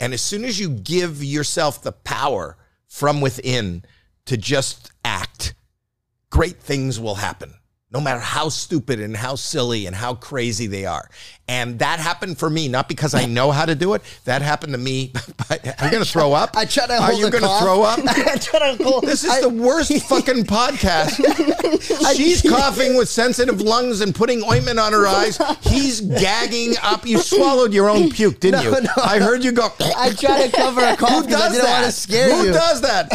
and as soon as you give yourself the power from within to just act great things will happen no matter how stupid and how silly and how crazy they are. And that happened for me, not because I know how to do it. That happened to me. Are you going to throw up? I try to hold. Are you going to throw up? I try to hold- This is I- the worst fucking podcast. She's coughing with sensitive lungs and putting ointment on her eyes. He's gagging up. You swallowed your own puke, didn't No, you? no. I heard you go. I try to cover a cough Who does that? want to scare Who you. does that?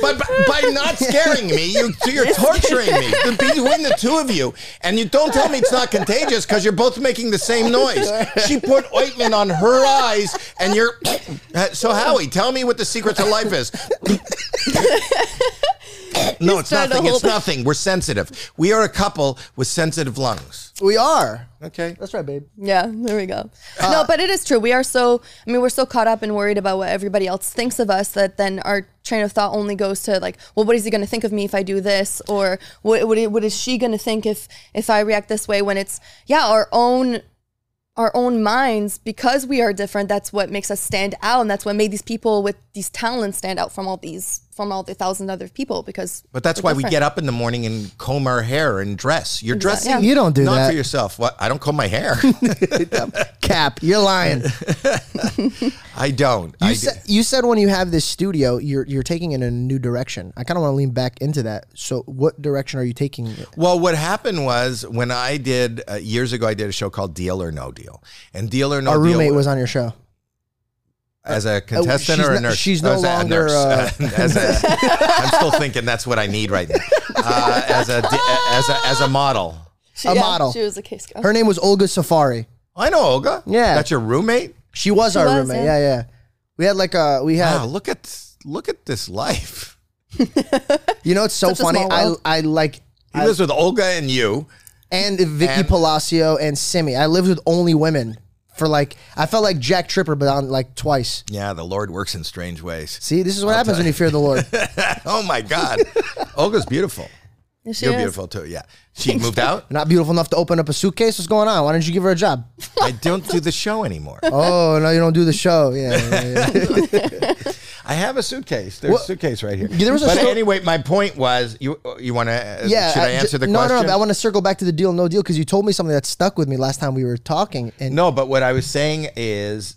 but by, by not scaring me, you, you're torturing me between the two of you. And you don't tell me it's not contagious because you're both making the same noise. She put ointment on her eyes, and you're. So Howie, tell me what the secret to life is. no, it's nothing. It's nothing. We're sensitive. We are a couple with sensitive lungs. We are. Okay. That's right, babe. Yeah, there we go. Uh, no, but it is true. We are so, I mean, we're so caught up and worried about what everybody else thinks of us that then our train of thought only goes to like, well, what is he going to think of me if I do this? Or what, what, what is she going to think if, if I react this way when it's, yeah, our own, our own minds, because we are different, that's what makes us stand out. And that's what made these people with these talents stand out from all these, from all the thousand other people because. But that's we're why we get up in the morning and comb our hair and dress. You're dressing. Yeah. You don't do that. not that. for yourself. What? I don't comb my hair. Cap, you're lying. I don't. You I said, you said when you have this studio, you're you're taking it in a new direction. I kind of want to lean back into that. So, what direction are you taking it? Well, what happened was when I did uh, years ago, I did a show called Deal or No Deal, and Deal or No Our Deal roommate was on your show. As a contestant she's or a no- nurse. she's Oh, no as a- a longer, nurse. uh, as a, I'm still thinking that's what I need right now. Uh, as a as a as a model. She, A yeah, model. She was a case girl. Her name was Olga Safari. I know Olga. Yeah. that's your roommate. She was our was, roommate. yeah. Yeah, yeah. We had like a we had Wow, look at look at this life. You know, it's so Such funny. I. I like He lives with Olga and you. and Vicky And- Palacio and Simi. I lived with only women for like I felt like Jack Tripper, but on like twice. Yeah, the Lord works in strange ways. See, this is what happens when you fear the Lord. oh my God. Olga's beautiful. Yeah, she You're is. beautiful too. Yeah. She moved out. Not beautiful enough to open up a suitcase. What's going on? Why don't you give her a job? I don't do the show anymore. Oh no, you don't do the show. Yeah, yeah, yeah. I have a suitcase. There's Well, a suitcase right here. there was a but show- anyway, my point was you uh, you want to uh, yeah. should I, ju- answer the no, question? No, no, I want to circle back to the deal, no deal, because you told me something that stuck with me last time we were talking. And no, but what I was saying is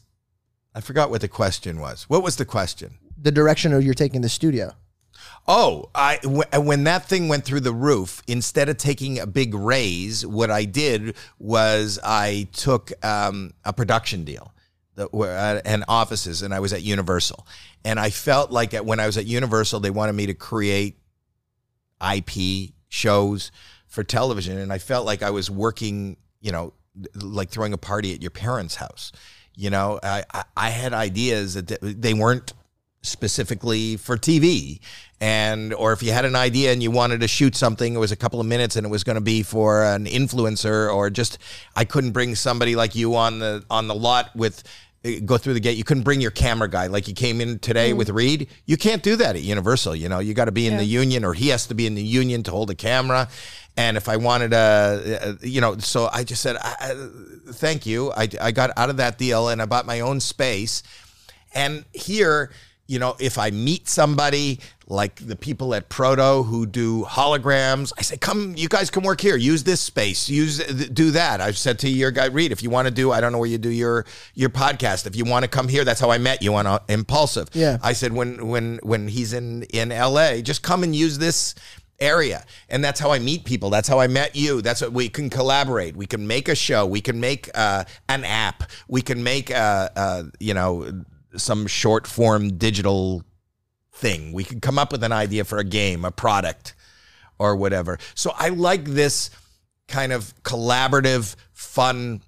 I forgot what the question was. What was the question? the direction of you're taking the studio. Oh, I w- uh, when that thing went through the roof, instead of taking a big raise, what I did was I took um, a production deal were, uh, and offices, and I was at Universal, and I felt like at, when I was at Universal, they wanted me to create IP shows for television, and I felt like I was working, you know, like throwing a party at your parents' house. You know, I I, I had ideas that they weren't specifically for TV and or if you had an idea and you wanted to shoot something it was a couple of minutes and it was going to be for an influencer or just I couldn't bring somebody like you on the on the lot with go through the gate. You couldn't bring your camera guy. Like you came in today with Reed. You can't do that at Universal you know? You got to be in the union or he has to be in the union to hold a camera. And if I wanted to, uh, you know, so I just said, I, I, thank you. I, I got out of that deal and I bought my own space. And here, you know, if I meet somebody like the people at Proto who do holograms, I say, come, you guys can work here. Use this space. Use do that. I've said to your guy, Reed, if you want to do, I don't know where you do your your podcast. If you want to come here, that's how I met you on uh, Impulsive. Yeah. I said when when when he's in in LA, just come and use this area and that's how i meet people that's how i met you that's what we can collaborate we can make a show we can make uh, an app we can make uh, uh, you know some short form digital thing we can come up with an idea for a game a product or whatever so i like this kind of collaborative fun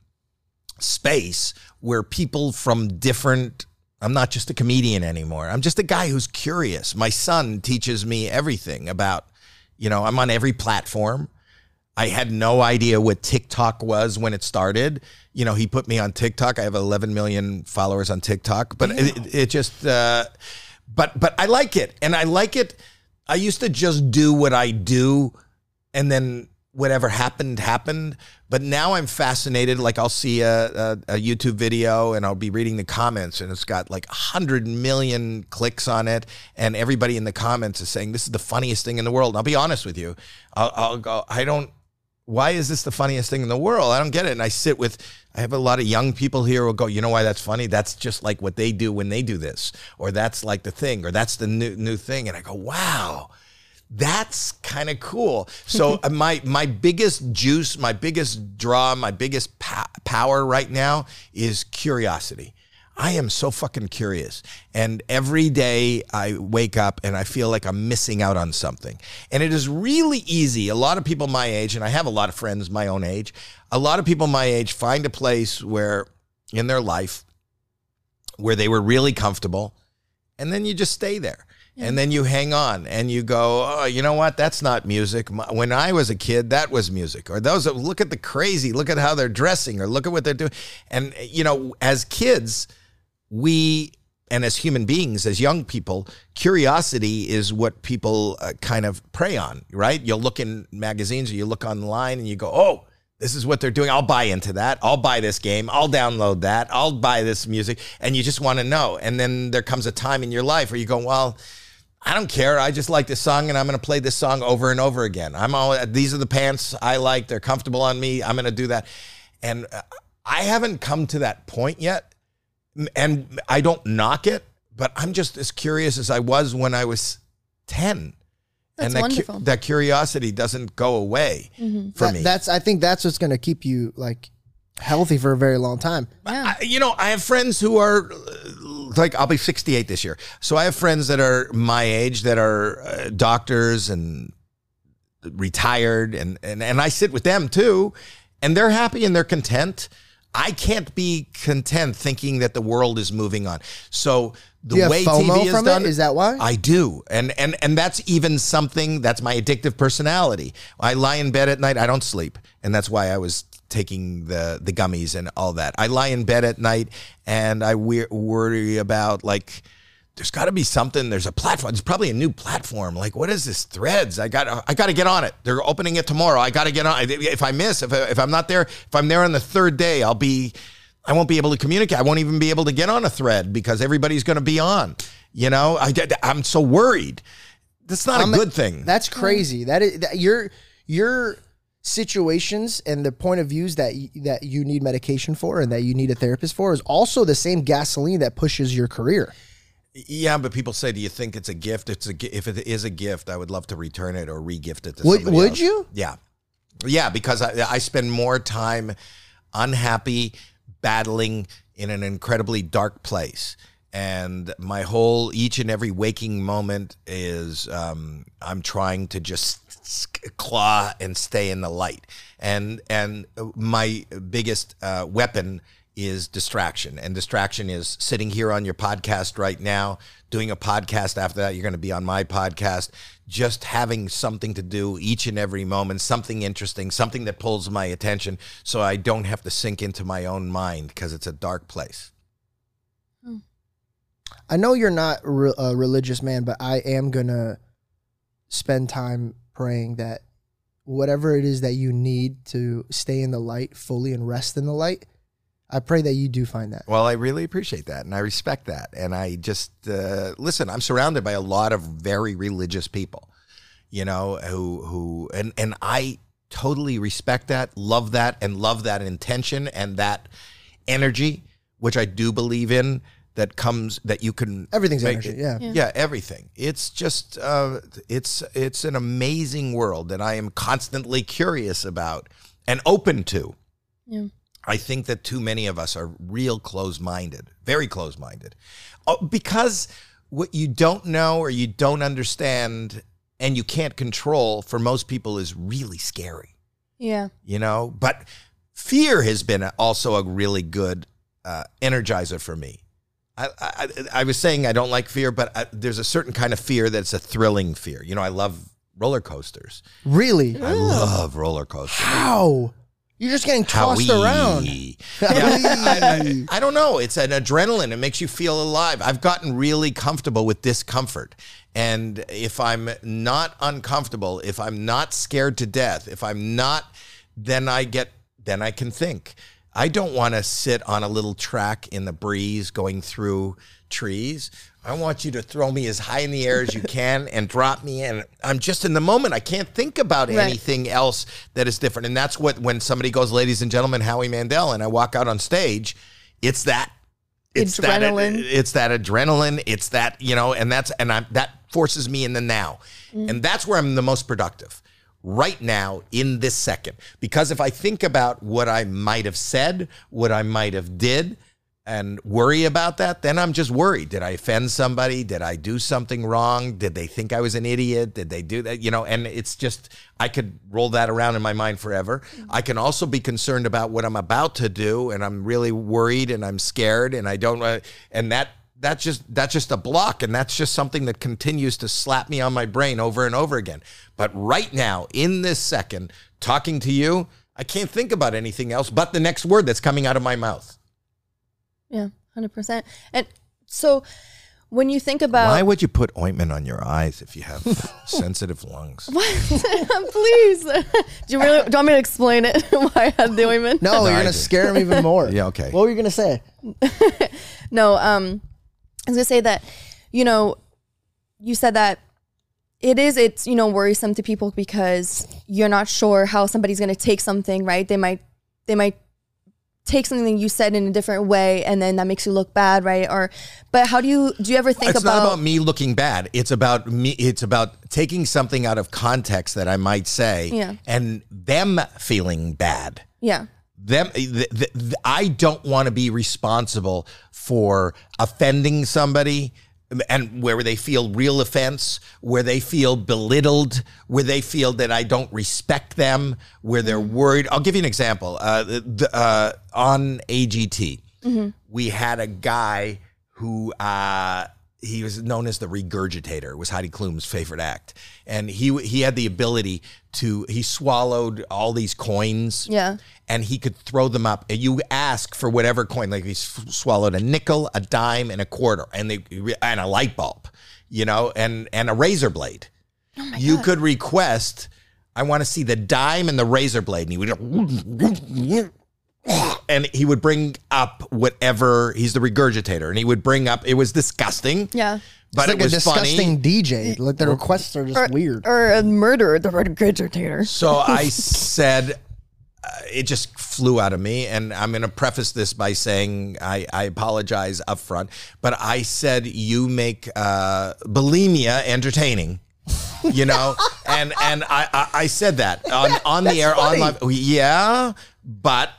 space where people from different I'm not just a comedian anymore. I'm just a guy who's curious. My son teaches me everything about, you know, I'm on every platform. I had no idea what TikTok was when it started. You know, he put me on TikTok. I have 11 million followers on TikTok, but it, it just, uh, but but I like it, and I like it. I used to just do what I do, and then whatever happened happened. But now I'm fascinated. Like I'll see a, a, a YouTube video and I'll be reading the comments, and it's got like hundred million clicks on it, and everybody in the comments is saying this is the funniest thing in the world. And I'll be honest with you, I'll, I'll go. I don't. Why is this the funniest thing in the world? I don't get it. And I sit with. I have a lot of young people here who go, you know why that's funny? That's just like what they do when they do this, or that's like the thing, or that's the new new thing. And I go, wow that's kind of cool. So uh, my my biggest juice, my biggest draw, my biggest power right now is curiosity. I am so fucking curious. And every day I wake up and I feel like I'm missing out on something. And it is really easy. A lot of people my age, and I have a lot of friends my own age, a lot of people my age find a place where in their life where they were really comfortable and then you just stay there. And then you hang on and you go, oh, you know what? That's not music. When I was a kid, that was music. Or those, look at the crazy, look at how they're dressing, or look at what they're doing. And, you know, as kids, we, and as human beings, as young people, curiosity is what people uh, kind of prey on, right? You'll look in magazines or you look online and you go, oh, this is what they're doing. I'll buy into that. I'll buy this game. I'll download that. I'll buy this music. And you just want to know. And then there comes a time in your life where you go, well, I don't care. I just like this song and I'm going to play this song over and over again. I'm all, these are the pants I like. They're comfortable on me. I'm going to do that. And uh, I haven't come to that point yet. And I don't knock it, but I'm just as curious as I was when I was 10. That's and that, cu- that curiosity doesn't go away for That- me. That's I think that's what's gonna keep you like healthy for a very long time. Yeah. I, you know, I have friends who are uh, like, I'll be 68 this year. So I have friends that are my age that are uh, doctors and retired, and, and, and I sit with them too, and they're happy and they're content. I can't be content thinking that the world is moving on. So the way FOMO TV is done. Is that why? I do, and and and that's even something that's my addictive personality. I lie in bed at night. I don't sleep, and that's why I was taking the the gummies and all that. I lie in bed at night, and I we- worry about like. There's got to be something. There's a platform. There's probably a new platform. Like, what is this? Threads. I got. I got to get on it. They're opening it tomorrow. I got to get on. If I miss, if I, if I'm not there, if I'm there on the third day, I'll be. I won't be able to communicate. I won't even be able to get on a thread because everybody's going to be on. You know, I, I'm so worried. That's not I'm- a good thing. That's crazy. That is that your your situations and the point of views that that you need medication for and that you need a therapist for is also the same gasoline that pushes your career. Yeah, but people say, "Do you think it's a gift?" It's a if it is a gift, I would love to return it or re-gift it to Would- somebody would else. you? Yeah, yeah, because I, I spend more time unhappy, battling in an incredibly dark place. And my whole, each and every waking moment is um, I'm trying to just claw and stay in the light. And and my biggest uh, weapon is distraction. And distraction is sitting here on your podcast right now, doing a podcast. After that, you're going to be on my podcast. Just having something to do each and every moment, something interesting, something that pulls my attention so I don't have to sink into my own mind because it's a dark place. Hmm. I know you're not re- a religious man, but I am gonna spend time praying that whatever it is that you need to stay in the light fully and rest in the light, I pray that you do find that. Well, I really appreciate that and I respect that. And I just, uh, listen, I'm surrounded by a lot of very religious people, you know, who, who, and, and I totally respect that, love that, and love that intention and that energy, which I do believe in that comes that you can Everything's make- energy, yeah. yeah everything it's just uh, it's it's an amazing world that i am constantly curious about and open to Yeah. I think that too many of us are real close minded, very close minded, oh, because what you don't know or you don't understand and you can't control for most people is really scary, Yeah. you know? But fear has been also a really good uh, energizer for me. I, I, I was saying I don't like fear, but I, there's a certain kind of fear that's a thrilling fear. You know, I love roller coasters. Really? I love roller coasters. How? You're just getting tossed around. Howie. Yeah, I, I- I don't know. It's an adrenaline. It makes you feel alive. I've gotten really comfortable with discomfort. And if I'm not uncomfortable, if I'm not scared to death, if I'm not, then I get, then I can think. I don't want to sit on a little track in the breeze going through trees. I want you to throw me as high in the air as you can and drop me in. I'm just in the moment. I can't think about Right. anything else that is different. And that's what when somebody goes, ladies and gentlemen, Howie Mandel, and I walk out on stage, it's that it's Adrenaline. that it's that adrenaline, it's that, you know, and that's and I'm that forces me in the now. Mm. And that's where I'm the most productive. Right now, in this second. Because if I think about what I might have said, what I might have did, and worry about that, then I'm just worried. Did I offend somebody? Did I do something wrong? Did they think I was an idiot? Did they do that? You know, and it's just, I could roll that around in my mind forever. I can also be concerned about what I'm about to do, and I'm really worried and I'm scared, and I don't, uh, and that, that's just that's just a block and that's just something that continues to slap me on my brain over and over again but right now in this second talking to you i can't think about anything else but the next word that's coming out of my mouth Yeah. Hundred percent. And so when you think about Why would you put ointment on your eyes if you have sensitive lungs? Please. do you really do you want me to explain it? Why I had the ointment? No, No, you're I gonna do. scare him even more. Yeah, okay. What were you gonna say? No, um I was gonna say that, you know, you said that it is it's, you know, worrisome to people because you're not sure how somebody's gonna take something, right? They might they might take something you said in a different way and then that makes you look bad, right? Or but how do you do you ever think it's about, not about me looking bad. It's about me. It's about taking something out of context that I might say, Yeah. and them feeling bad. Yeah. them th- th- th- i don't want to be responsible for offending somebody and where they feel real offense where they feel belittled where they feel that i don't respect them where they're worried. I'll give you an example. Uh, the, uh, on agt we had a guy who uh, he was known as the regurgitator. It was Heidi Klum's favorite act, and he he had the ability to he swallowed all these coins. Yeah. and he could throw them up. And you ask for whatever coin, like he swallowed a nickel, a dime, and a quarter, and they and a light bulb, you know, and and a razor blade. Oh you could request. I want to see the dime and the razor blade, and he would and he would bring up whatever he's the regurgitator and he would bring up it was disgusting Yeah. but it's like it was a disgusting funny DJ. Like the requests are just weird. Or a murderer, the regurgitator. so i said uh, it just flew out of me and i'm going to preface this by saying i, I apologize up front but i said you make uh, bulimia entertaining you know and and I, I i said that on on the air on my yeah but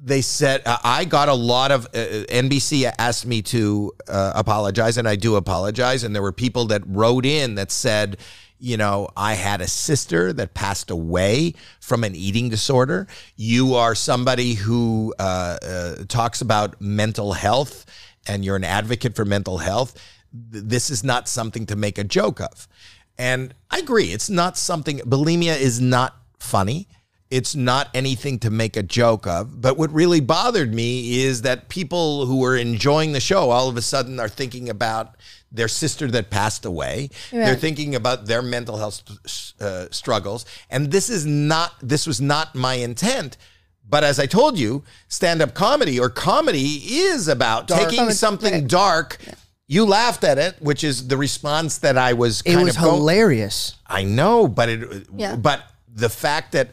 they said uh, I got a lot of uh, NBC asked me to uh, apologize, and I do apologize. And there were people that wrote in that said, you know, I had a sister that passed away from an eating disorder. You are somebody who uh, uh, talks about mental health, and you're an advocate for mental health. This is not something to make a joke of. And I agree, it's not something, bulimia is not funny. It's not anything to make a joke of. But what really bothered me is that people who were enjoying the show all of a sudden are thinking about their sister that passed away. They're thinking about their mental health uh, struggles. And this is not, this was not my intent. But as I told you, stand up comedy or comedy is about taking Comedy- something dark. You laughed at it, which is the response that I was It was hilarious. I know, but it Yeah. but the fact that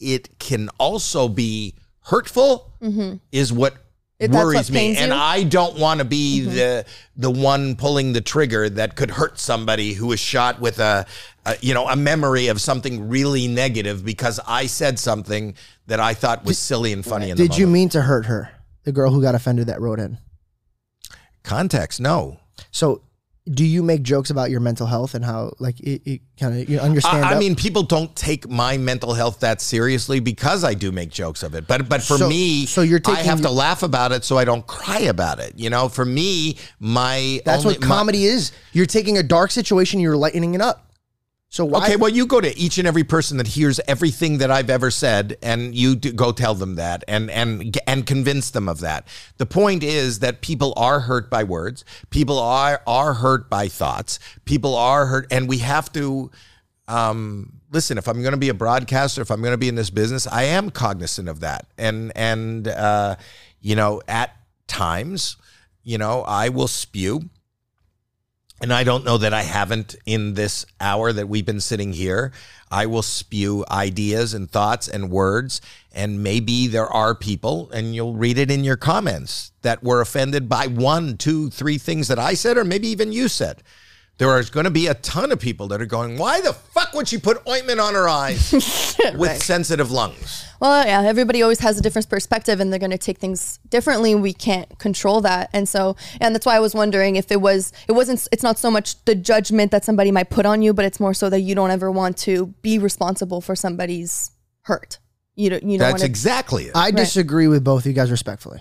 it can also be hurtful mm-hmm. is what It- worries what me. pains And you? I don't want to be mm-hmm. the the one pulling the trigger that could hurt somebody who was shot with a, a you know a memory of something really negative because I said something that I thought was silly and funny in the Did you mean to hurt her? The girl who got offended that wrote in. context? No. So, do you make jokes about your mental health and how, like, it, it kind of you understand? I, I mean, people don't take my mental health that seriously because I do make jokes of it. But but for So- me, so you're I have to laugh about it so I don't cry about it. You know, for me, my that's only- what comedy is. You're taking a dark situation, you're lightening it up. So why? okay, well, you go to each and every person that hears everything that I've ever said, and you go tell them that, and and and convince them of that. The point is that people are hurt by words. People are are hurt by thoughts. People are hurt, and we have to. um, listen, if I'm going to be a broadcaster, if I'm going to be in this business, I am cognizant of that. And and uh, you know, at times, you know, I will spew. And I don't know that I haven't in this hour that we've been sitting here. I will spew ideas and thoughts and words. And maybe there are people, and you'll read it in your comments, that were offended by one, two, three things that I said, or maybe even you said. There are going to be a ton of people that are going, why the fuck would she put ointment on her eyes with sensitive lungs? Well, yeah, everybody always has a different perspective and they're going to take things differently. We can't control that. And so, and that's why I was wondering if it was, it wasn't, it's not so much the judgment that somebody might put on you, but it's more so that you don't ever want to be responsible for somebody's hurt. You don't, you don't That's want to. exactly it. I disagree with both of you guys respectfully.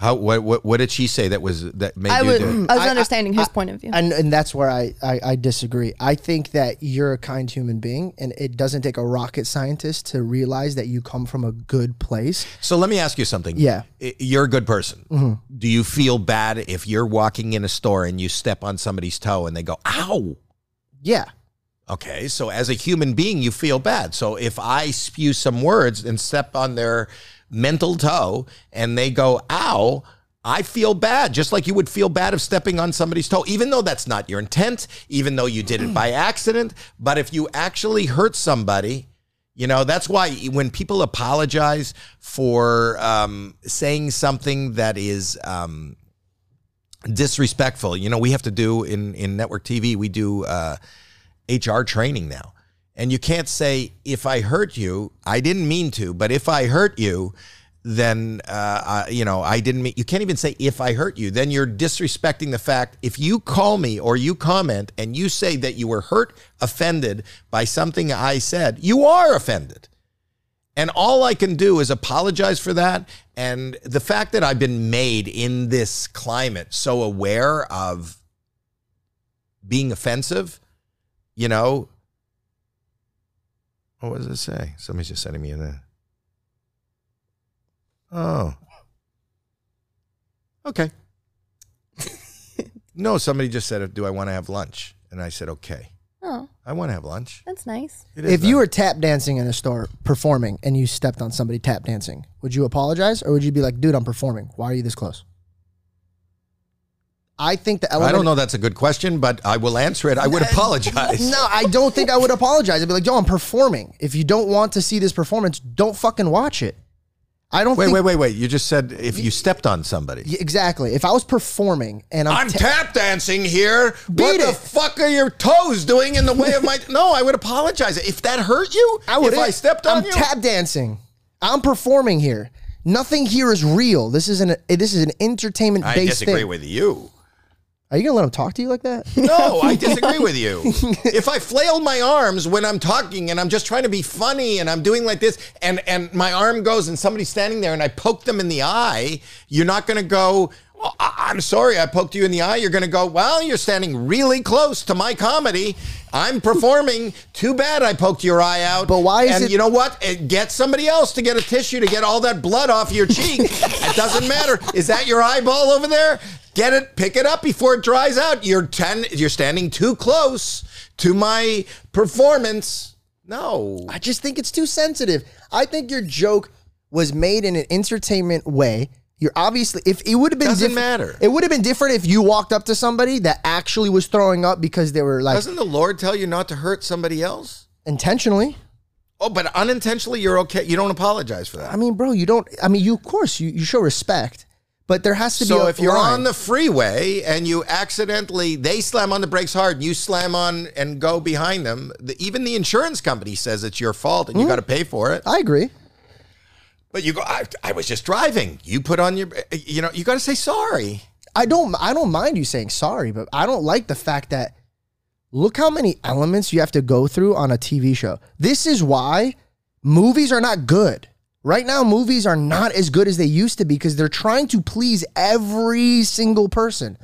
How, what, what, what did she say that was, that made I you was, do it? I was I- I- understanding his point of view. And and that's where I, I I disagree. I think that you're a kind human being, and it doesn't take a rocket scientist to realize that you come from a good place. So let me ask you something. Yeah. You're a good person. Mm-hmm. Do you feel bad if you're walking in a store and you step on somebody's toe and they go, ow? Yeah. Okay. So as a human being, you feel bad. So if I spew some words and step on their mental toe and they go, ow, I feel bad, just like you would feel bad of stepping on somebody's toe, even though that's not your intent, even though you did it by accident. But if you actually hurt somebody, you know, that's why when people apologize for um, saying something that is um, disrespectful, you know, we have to do in, in network TV, we do uh, HR training now. And you can't say, if I hurt you, I didn't mean to, but if I hurt you, then, uh, I, you know, I didn't mean, you can't even say, if I hurt you. Then you're disrespecting the fact, if you call me or you comment and you say that you were hurt, offended by something I said, you are offended. And all I can do is apologize for that. And the fact that I've been made in this climate so aware of being offensive, you know. What does it say? Somebody's just sending me in there. Oh. Okay. no, somebody just said, "Do I want to have lunch?" And I said, "Okay, Oh, I want to have lunch." that's nice. It is If you nice. were tap dancing in a store performing and you stepped on somebody tap dancing, would you apologize or would you be like, dude, I'm performing. Why are you this close? I think the element. I don't know. That's a good question, but I will answer it. I would apologize. No, I don't think I would apologize. I'd be like, yo, I'm performing. If you don't want to see this performance, don't fucking watch it. I don't Wait, think. wait, wait, wait. You just said if you stepped on somebody. Exactly. If I was performing and I'm, I'm ta- tap dancing here. Beat what the fuck are your toes doing in the way of my? No, I would apologize if that hurt you. I would. If I stepped on you. I'm you. tap dancing. I'm performing here. Nothing here is real. This is an this is an entertainment I based disagree thing. with you. Are you gonna let him talk to you like that? No, I disagree with you. If I flail my arms when I'm talking and I'm just trying to be funny and I'm doing like this and and my arm goes and somebody's standing there and I poke them in the eye, you're not going to go. Well, I- I'm sorry, I poked you in the eye. You're going to go, well, you're standing really close to my comedy. I'm performing. Too bad I poked your eye out. But why is and it- you know what? Eh, Get somebody else to get a tissue to get all that blood off your cheek. it doesn't matter. Is that your eyeball over there? Get it, pick it up before it dries out. You're ten. You're standing too close to my performance. No, I just think it's too sensitive. I think your joke was made in an entertainment way. You're obviously if it would have been Doesn't diff- matter. It would have been different if you walked up to somebody that actually was throwing up because they were like doesn't the Lord tell you not to hurt somebody else? intentionally. Oh, but unintentionally, you're okay. You don't apologize for that. I mean, bro, you don't. I mean, you of course you, you show respect, but there has to be. So a if you're line. on the freeway and you accidentally they slam on the brakes hard and you slam on and go behind them, the, even the insurance company says it's your fault and Hmm? you got to pay for it. I agree. But you go, I, I was just driving. You put on your, uh, you know, you got to say sorry. I don't I don't mind you saying sorry, but I don't like the fact that look how many elements you have to go through on a TV show. This is why movies are not good. Right now movies are not as good as they used to be because they're trying to please every single person.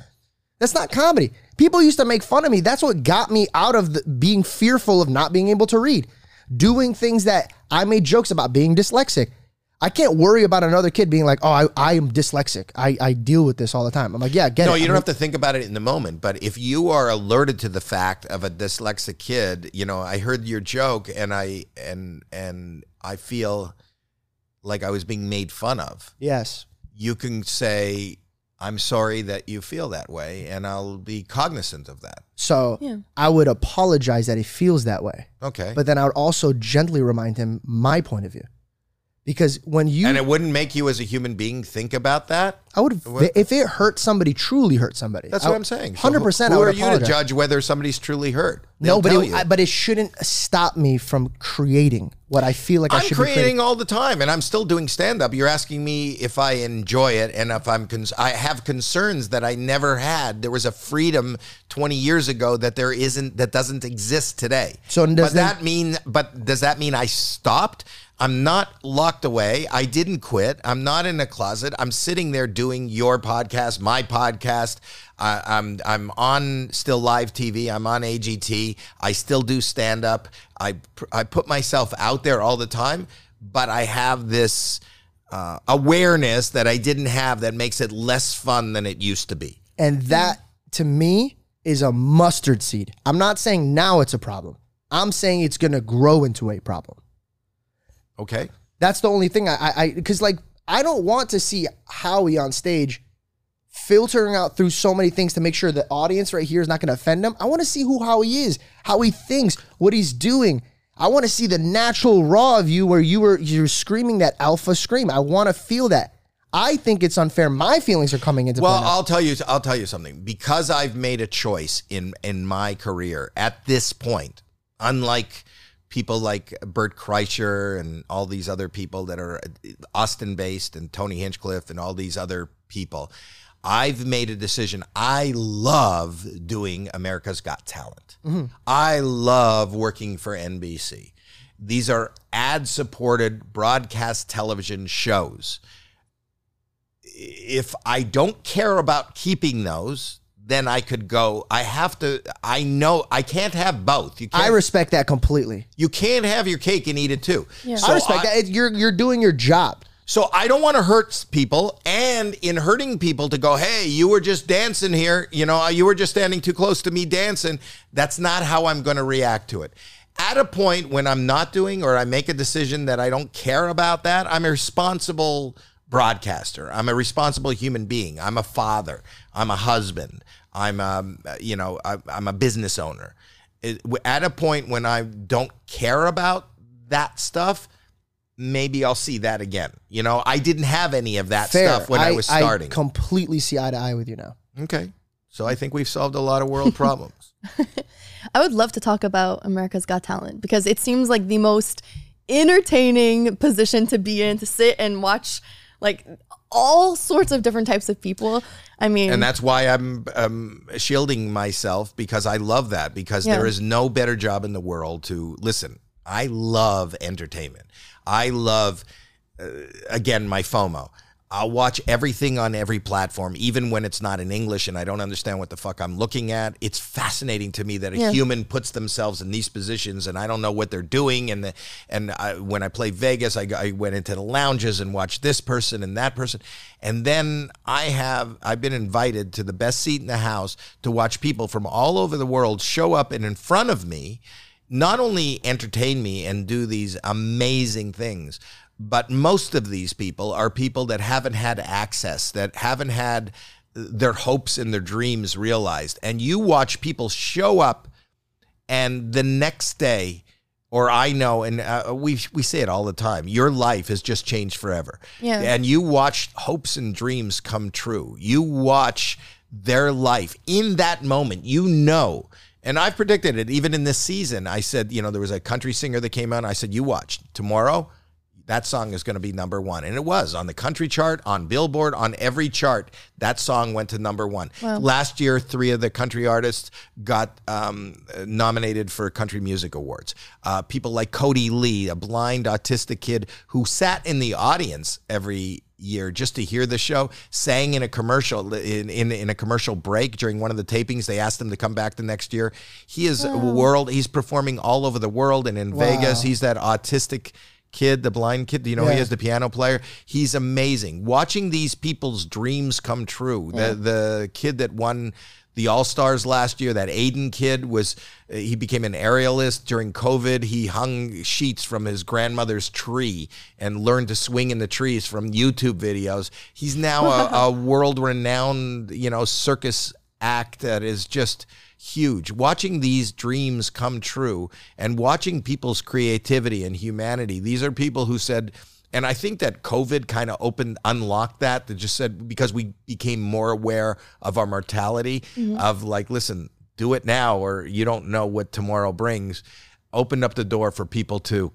That's not comedy. People used to make fun of me. That's what got me out of the, being fearful of not being able to read. Doing things that I made jokes about being dyslexic. I can't worry about another kid being like, oh, I, I am dyslexic. I, I deal with this all the time. I'm like, yeah, get No, it. you I don't mean, have to think about it in the moment. But if you are alerted to the fact of a dyslexic kid, you know, I heard your joke and I and and I feel like I was being made fun of. Yes. You can say, "I'm sorry that you feel that way," and I'll be cognizant of that. So Yeah. I would apologize that he feels that way. Okay. But then I would also gently remind him my point of view. Because when you, and it wouldn't make you as a human being think about that. I would, if it hurt somebody, truly hurt somebody. That's I- what I'm saying. So 100%. Who, I who are you to judge whether somebody's truly hurt? No, They'll but tell it. I, but it shouldn't stop me from creating what I feel like I I'm should creating be creating. all the time, and I'm still doing stand up. You're asking me if I enjoy it, and if I'm cons- I have concerns that I never had. There was a freedom 20 years ago that there isn't, that doesn't exist today. So does but that mean? But does that mean I stopped? I'm not locked away. I didn't quit. I'm not in a closet. I'm sitting there doing your podcast, my podcast. I, I'm I'm on still live TV. I'm on AGT. I still do stand up. I I put myself out there all the time, but I have this uh, awareness that I didn't have that makes it less fun than it used to be. And that, to me, is a mustard seed. I'm not saying now it's a problem. I'm saying it's going to grow into a problem. Okay. That's the only thing I, I, because like I don't want to see Howie on stage filtering out through so many things to make sure the audience right here is not going to offend him. I want to see who Howie is, how he thinks, what he's doing. I want to see the natural raw of you where you were you're screaming that alpha scream. I want to feel that. I think it's unfair. My feelings are coming into Well, play. I'll tell you. I'll tell you something. Because I've made a choice in in my career at this point, unlike people like Bert Kreischer and all these other people that are uh, Austin based and Tony Hinchcliffe and all these other people, I've made a decision. I love doing America's Got Talent. Mm-hmm. I love working for NBC. These are ad supported broadcast television shows if I don't care about keeping those, then I could go. I have to. I know I can't have both. You can't. I respect that completely. you can't have your cake and eat it too. I respect that. It- You're you're doing your job. So I don't want to hurt people, and in hurting people, to go, hey, you were just dancing here. You know, you were just standing too close to me dancing. That's not how I'm going to react to it. At a point when I'm not doing, or I make a decision that I don't care about that, I'm a responsible broadcaster. I'm a responsible human being. I'm a father. I'm a husband. I'm, um, you know, I, I'm a business owner. It- at a point when I don't care about that stuff, maybe I'll see that again. You know, I didn't have any of that Fair. stuff when I, was starting. I completely see eye to eye with you now. okay. So I think we've solved a lot of world problems. I would love to talk about America's Got Talent because it seems like the most entertaining position to be in to sit and watch like all sorts of different types of people. I mean, and that's why I'm um, shielding myself because I love that because Yeah. there is no better job in the world to listen. I love entertainment. I love uh, again my FOMO. I'll watch everything on every platform, even when it's not in English and I don't understand what the fuck I'm looking at. It's fascinating to me that a Yeah. human puts themselves in these positions and I don't know what they're doing. And the, and I, when I play Vegas, I, I went into the lounges and watched this person and that person, and then I have I've been invited to the best seat in the house to watch people from all over the world show up and in front of me not only entertain me and do these amazing things, but most of these people are people that haven't had access, that haven't had their hopes and their dreams realized. And you watch people show up, and the next day, or I know, and uh, we we say it all the time. Your life has just changed forever. Yeah. And you watch hopes and dreams come true. You watch their life in that moment. You know. And I've predicted it even in this season. I said, you know, there was a country singer that came out. I said, you watch tomorrow. That song is going to be number one. And it was on the country chart, on Billboard, on every chart. That song went to number one. Last year, three of the country artists got um, nominated for Country Music Awards. Uh, people like Kodi Lee, a blind autistic kid who sat in the audience every year just to hear the show sang in a commercial in, in in a commercial break during one of the tapings they asked him to come back the next year he is a world he's performing all over the world and in Vegas he's that autistic kid the blind kid you know he is the piano player he's amazing watching these people's dreams come true the the kid that won the All Stars last year. That Aidan kid was, uh, he became an aerialist during COVID. He hung sheets from his grandmother's tree and learned to swing in the trees from YouTube videos. He's now a, a world renowned, you know, circus act that is just huge. Watching these dreams come true and watching people's creativity and humanity. These are people who said, and I think that COVID kind of opened, unlocked that. That just said because we became more aware of our mortality, mm-hmm. of like, listen, do it now, or you don't know what tomorrow brings. Opened up the door for people to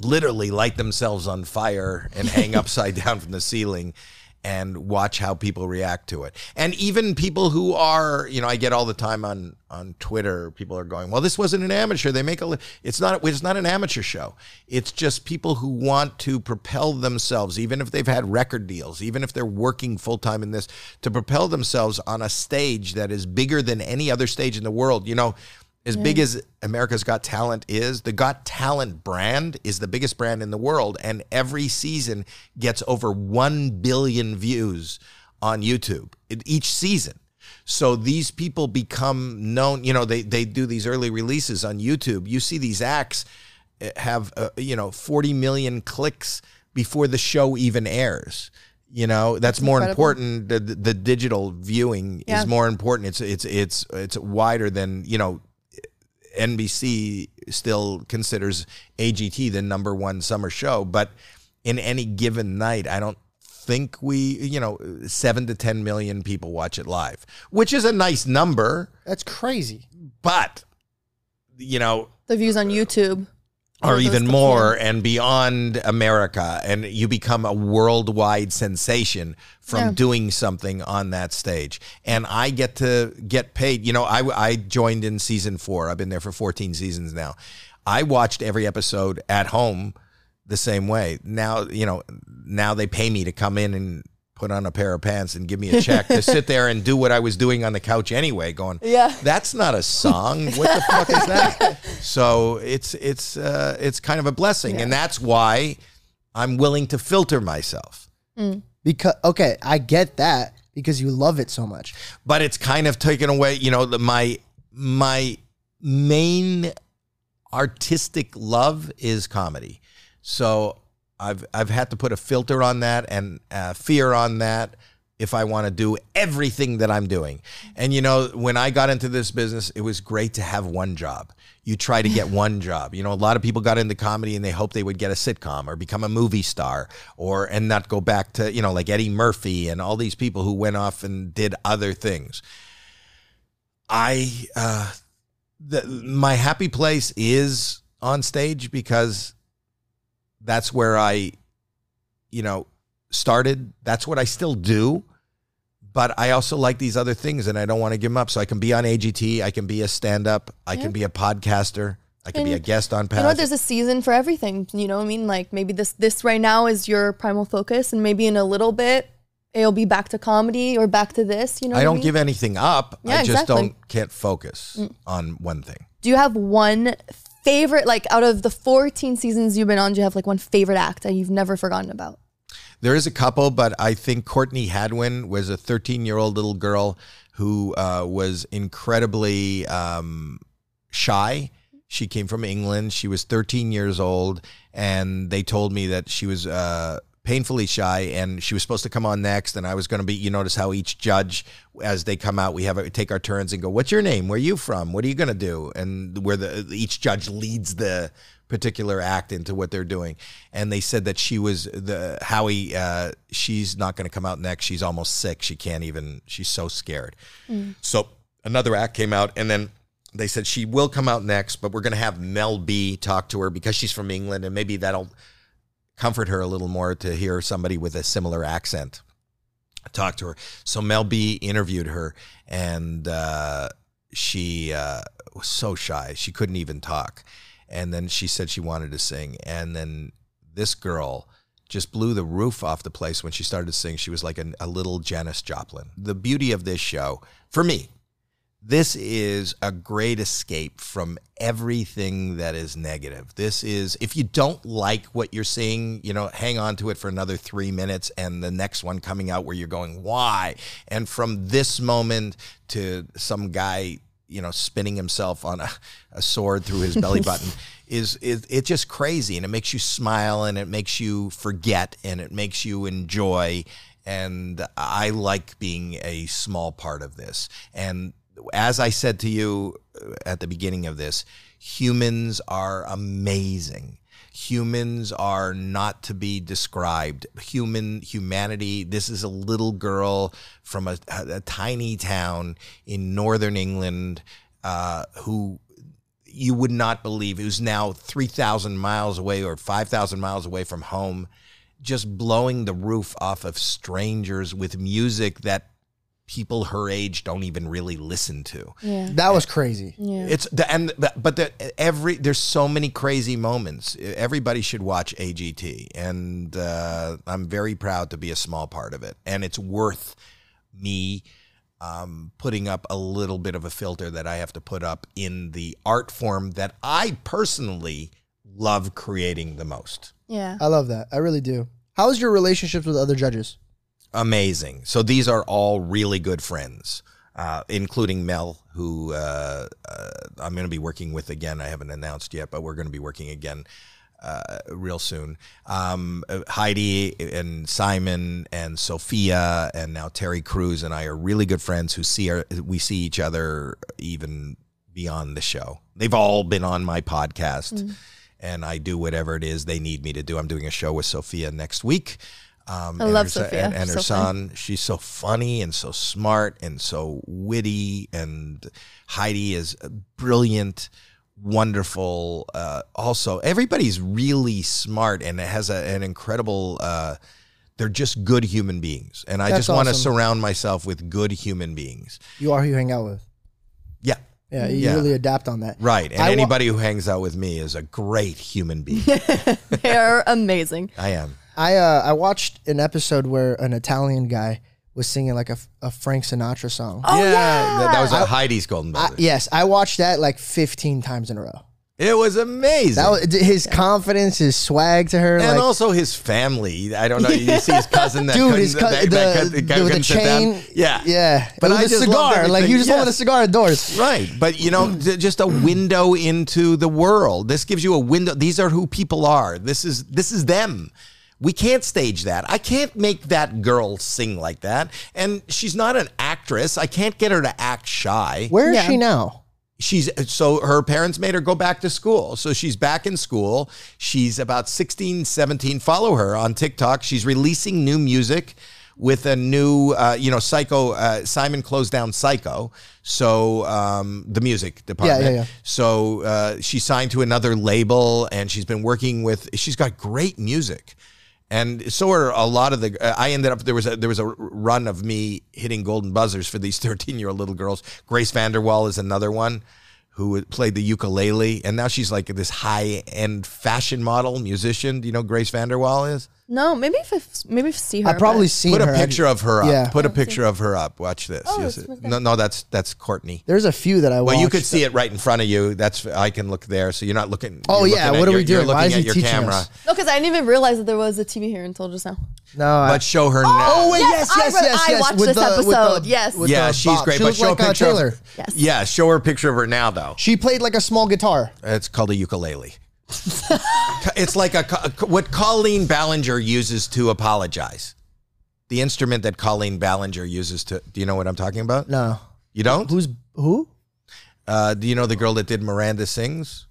literally light themselves on fire and hang upside down from the ceiling and watch how people react to it. And even people who are, you know, I get all the time on on Twitter, people are going, "Well, this wasn't an amateur. They make a li-" it's not it's not an amateur show. It's just people who want to propel themselves even if they've had record deals, even if they're working full-time in this to propel themselves on a stage that is bigger than any other stage in the world. You know, as big as America's Got Talent is, the Got Talent brand is the biggest brand in the world, and every season gets over 1 billion views on YouTube each season. So these people become known, you know, they, they do these early releases on YouTube. You see these acts eh, have, uh, you know, 40 million clicks before the show even airs. You know, that's more important. The, the, the digital viewing Yeah. is more important. It's, it's, it's, it's wider than, you know, NBC still considers AGT the number one summer show, but in any given night, I don't think we, you know, seven to 10 million people watch it live, which is a nice number, That's crazy. but, you know, the views on YouTube or even more and beyond America, and you become a worldwide sensation from Yeah. doing something on that stage. And I get to get paid. You know, I, I joined in season four. I've been there for 14 seasons now. I watched every episode at home the same way. Now, you know, now they pay me to come in and put on a pair of pants and give me a check to sit there and do what I was doing on the couch anyway. Going, Yeah. that's not a song. What the fuck is that? So it's it's uh, it's kind of a blessing, and that's why I'm willing to filter myself. Because okay, I get that because you love it so much. but it's kind of taken away you know the, my my main artistic love is comedy so i've i've had to put a filter on that and uh, fear on that if i want to do everything that i'm doing. And you know when i got into this business it was great to have one job. You try to get one job. You know a lot of people got into comedy and they hoped they would get a sitcom or become a movie star or and not go back to you know like eddie murphy and all these people who went off and did other things. I uh the, my happy place is on stage because that's where I you know started that's what I still do but I also like these other things and I don't want to give them up so I can be on AGT I can be a stand up I Yeah. can be a podcaster I can be a guest on You know, there's a season for everything. You know what I mean? Like maybe this this right now is your primal focus, and maybe in a little bit it'll be back to comedy or back to this. You know, I don't mean? give anything up Yeah, I just exactly. Mm. don't can't focus on one thing Do you have one favorite? Like out of the 14 seasons you've been on, do you have like one favorite act that you've never forgotten about? There is a couple, but I think Courtney Hadwin was a 13 year old little girl who uh, was incredibly um, shy. She came from England. She was 13 years old, and they told me that she was uh, painfully shy, and she was supposed to come on next. And I was going to be. You notice how each judge, as they come out, we have a, take our turns and go, "What's your name? Where are you from? What are you going to do?" And where the each judge leads the particular act into what they're doing. And they said that she was the Howie. Uh, she's not going to come out next. She's almost sick. She can't even. She's so scared. So another act came out, and then they said she will come out next, but we're going to have Mel B talk to her because she's from England, and maybe that'll comfort her a little more to hear somebody with a similar accent talk to her. So Mel B interviewed her, and uh, she uh, was so shy she couldn't even talk. And then she said she wanted to sing, and then this girl just blew the roof off the place when she started to sing. She was like a, a little Janis Joplin. The beauty of this show, for me, this is a great escape from everything that is negative. This is, if you don't like what you're seeing, you know, hang on to it for another three minutes and the next one coming out where you're going, why? And from this moment to some guy, you know, spinning himself on a, a sword through his belly button is, is it's just crazy. And it makes you smile and it makes you forget and it makes you enjoy and I like being a small part of this. And as I said to you uh, at the beginning of this, humans are amazing. Humans are not to be described. Human humanity. This is a little girl from a, a tiny town in northern England uh, who you would not believe who's now 3,000 miles away or 5,000 miles away from home, just blowing the roof off of strangers with music that people her age don't even really listen to. Yeah. That was crazy. Yeah. It's the and but the every there's so many crazy moments. Everybody should watch AGT, and uh, I'm very proud to be a small part of it. And it's worth me um, putting up a little bit of a filter that I have to put up in the art form that I personally love creating the most. yeah. I love that. I really do. How's your relationships with other judges? Amazing. So these are all really good friends, uh, including Mel, who uh, uh, I'm going to be working with again. I haven't announced yet, but we're going to be working again uh, real soon. Um, uh, Heidi and Simon and Sofia and now Terry Crews and I are really good friends who see our, we see each other even beyond the show. They've all been on my podcast. And I do whatever it is they need me to do. I'm doing a show with Sofia next week. Um, I and love her son- Sofia. And, and her So fun. son, she's so funny and so smart and so witty. And Heidi is brilliant, wonderful. Uh, also, everybody's really smart and it has a, an incredible. Uh, they're just good human beings, and I That's just want to awesome. surround myself with good human beings. You are who you hang out with. Yeah, Yeah, you Yeah. really adapt on that. right. And I wa- anybody who hangs out with me is a great human being. They're amazing. I am. I uh, I watched an episode where an Italian guy was singing like a, a Frank Sinatra song. Oh, yeah, yeah. That, that was a Heidi's Golden I- Brothers. yes, I watched that like 15 times in a row. It was amazing. That was his confidence, his swag to her. and like, also his family. I don't know. You see his cousin that dude, couldn't- his co- that- the, that could- the, that with the couldn't down. chain. Yeah, yeah. But But I with a cigar, like you just want Yes. a cigar at doors, Right. But, you know, just a window into the world. This gives you a window. These are who people are. This is this is them. We can't stage that. I can't make that girl sing like that. And she's not an actress. I can't get her to act shy. Where is Yeah. she now? She's so her parents made her go back to school. So she's back in school. She's about 16, 17. Follow her on TikTok. She's releasing new music with a new, uh, you know, Syco. Uh, Simon closed down Syco. So um, the music department. yeah, yeah. So uh, she signed to another label and she's been working with, she's got great music. And so are a lot of the. Uh, I ended up there was a there was a run of me hitting golden buzzers for these thirteen year old little girls. Grace VanderWaal is another one who played the ukulele, and now she's like this high end fashion model musician. Do you know Grace VanderWaal is? No, maybe if I- maybe if I see her. I probably but- seen Put her. a picture of her up. Yeah. Put a picture of her up. Watch this. Oh, You'll it's see- with no, no, that's that's Courtney. There's a few that I Well, watched. you could see it right in front of you. That's I can look there, so you're not looking. Oh, you're yeah, looking what at are we your- You're doing? Why looking is at he your teaching camera. us? No, because I didn't even realize that there was a TV here until just now. No, I, But show her now. oh wait, Yes, yes, yes, I re- yes, I yes. watched this the, with episode, the- yes. with yeah, the she's bob. great. She but looked show like a uh, picture. Taylor. Of, Yes. Yeah, show her a picture of her now, though. She played like a small guitar. It's called a ukulele. it's like a co- what Colleen Ballinger uses to apologize. The instrument that Colleen Ballinger uses to. Do you know what I'm talking about? No, You don't? who's who? Uh, do you know the girl that did Miranda Sings?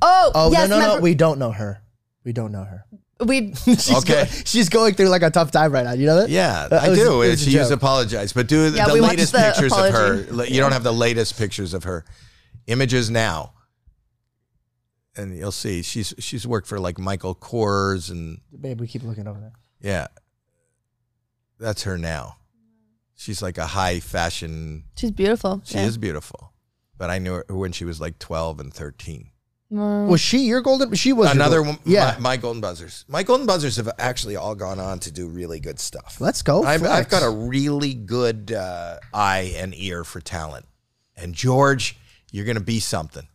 Oh, Oh yes, no, no, no. We don't know her. We don't know her. we She's Okay. go- she's going through like a tough time right now. You know that? Yeah, That I was- do. was she used to apologize, but do Yeah, the we watched latest the pictures of her. You don't have the latest pictures of her. Images now, and you'll see she's she's worked for like Michael Kors and Babe, we keep looking over there. Yeah. That's her now. She's like a high fashion. she's beautiful. She yeah. is beautiful. But I knew her when she was like 12 and 13. Mm. Was she your golden? She was Another golden- one. Yeah. My, my Golden Buzzers. My Golden Buzzers have actually all gone on to do really good stuff. Let's go. I've, I've got a really good uh, eye and ear for talent. And George, you're going to be something.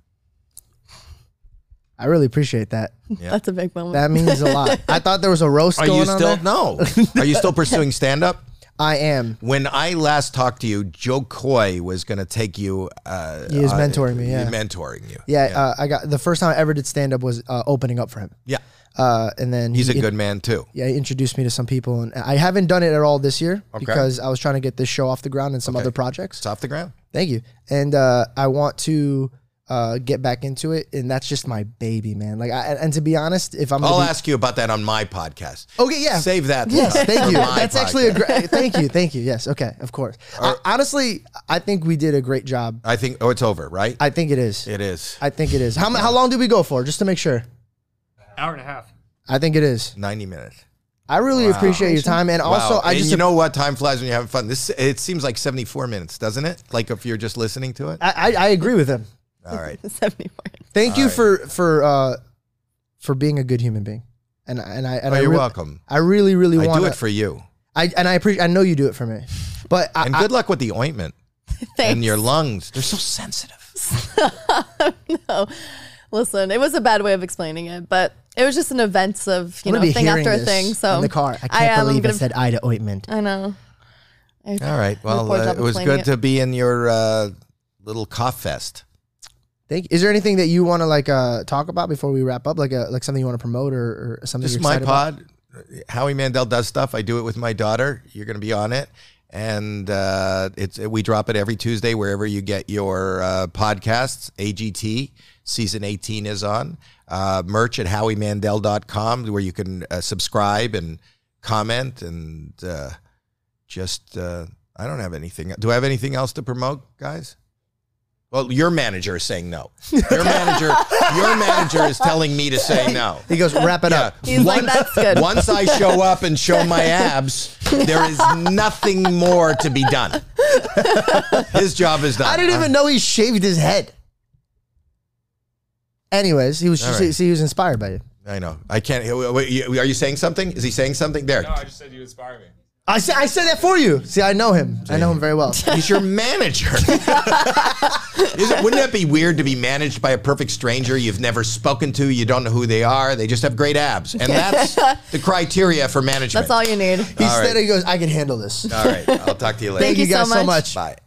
I really appreciate that. Yeah. That's a big moment. That means a lot. I thought there was a roast Are going you on still? there. No. Are you still pursuing stand up? I am. When I last talked to you, Jo Koy was going to take you. Uh, He was uh, mentoring me, yeah. mentoring you. Yeah, Uh, I got the first time I ever did stand up was uh, opening up for him. yeah. Uh, and then He's a he, good man too. Yeah, he introduced me to some people, and I haven't done it at all this year Okay. because I was trying to get this show off the ground and some Okay. other projects. It's off the ground. Thank you. And uh, I want to uh, get back into it, and that's just my baby, man. Like, I, and to be honest, if I'm, I'll be- ask you about that on my podcast. Okay, yeah. Save that. Yes, thank you. my That's actually a great. Thank you, thank you. Yes, okay, of course. I, honestly, I think we did a great job. I think. Oh, it's over, right? I think it is. it is I think it is. How how long did we go for? Just to make sure. Hour and a half. I think it is. ninety minutes. I really appreciate your time, and also wow. I And just you know what? Time flies when you're having fun. This it seems like seventy four minutes, doesn't it? Like if you're just listening to it. I, I I agree with him. All right. 74. Thank you right. for for uh for being a good human being, and and I and Oh, I you're re- welcome. I really really I want do it for you. I and I appreciate. I know you do it for me, but I, And I- good luck with the ointment Thanks. and your lungs. They're so sensitive. no. Listen, it was a bad way of explaining it, but it was just an event of, you I'm know, gonna be thing hearing after a this thing. So in the car, I can't am, I'm believe gonna- it said Ida ointment. I know. I- All right. Well, poor uh, job it was explaining good it. to be in your uh, little cough fest. Thank you. Is there anything that you want to like uh talk about before we wrap up? Like a like something you want to promote or, or something? Just you're my excited about? pod. Howie Mandel does stuff. I do it with my daughter. You're going to be on it, and uh, it's we drop it every Tuesday wherever you get your uh, podcasts. AGT season 18 is on. Uh, merch at howiemandel.com where you can uh, subscribe and comment and uh, just. Uh, I don't have anything. Do I have anything else to promote, guys? Well, your manager is saying no. Your manager, your manager is telling me to say no. He goes wrap it Yeah. up. He's like, that's good. Once I show up and show my abs, there is nothing more to be done. His job is done. I didn't even uh-huh. know he shaved his head. Anyways, he was All just, right. see, he was inspired by you. I know. I can't. wait, you- Are you saying something? Is he saying something? There. No, I just said you inspire me. I said I said that for you. See, I know him. I know him very well. He's your manager. Is it, wouldn't that be weird to be managed by a perfect stranger you've never spoken to? You don't know who they are. They just have great abs, and that's the criteria for management. That's all you need. He All said right. he goes, I can handle this. All right. I'll talk to you later. Thank you so guys so much. much. Bye.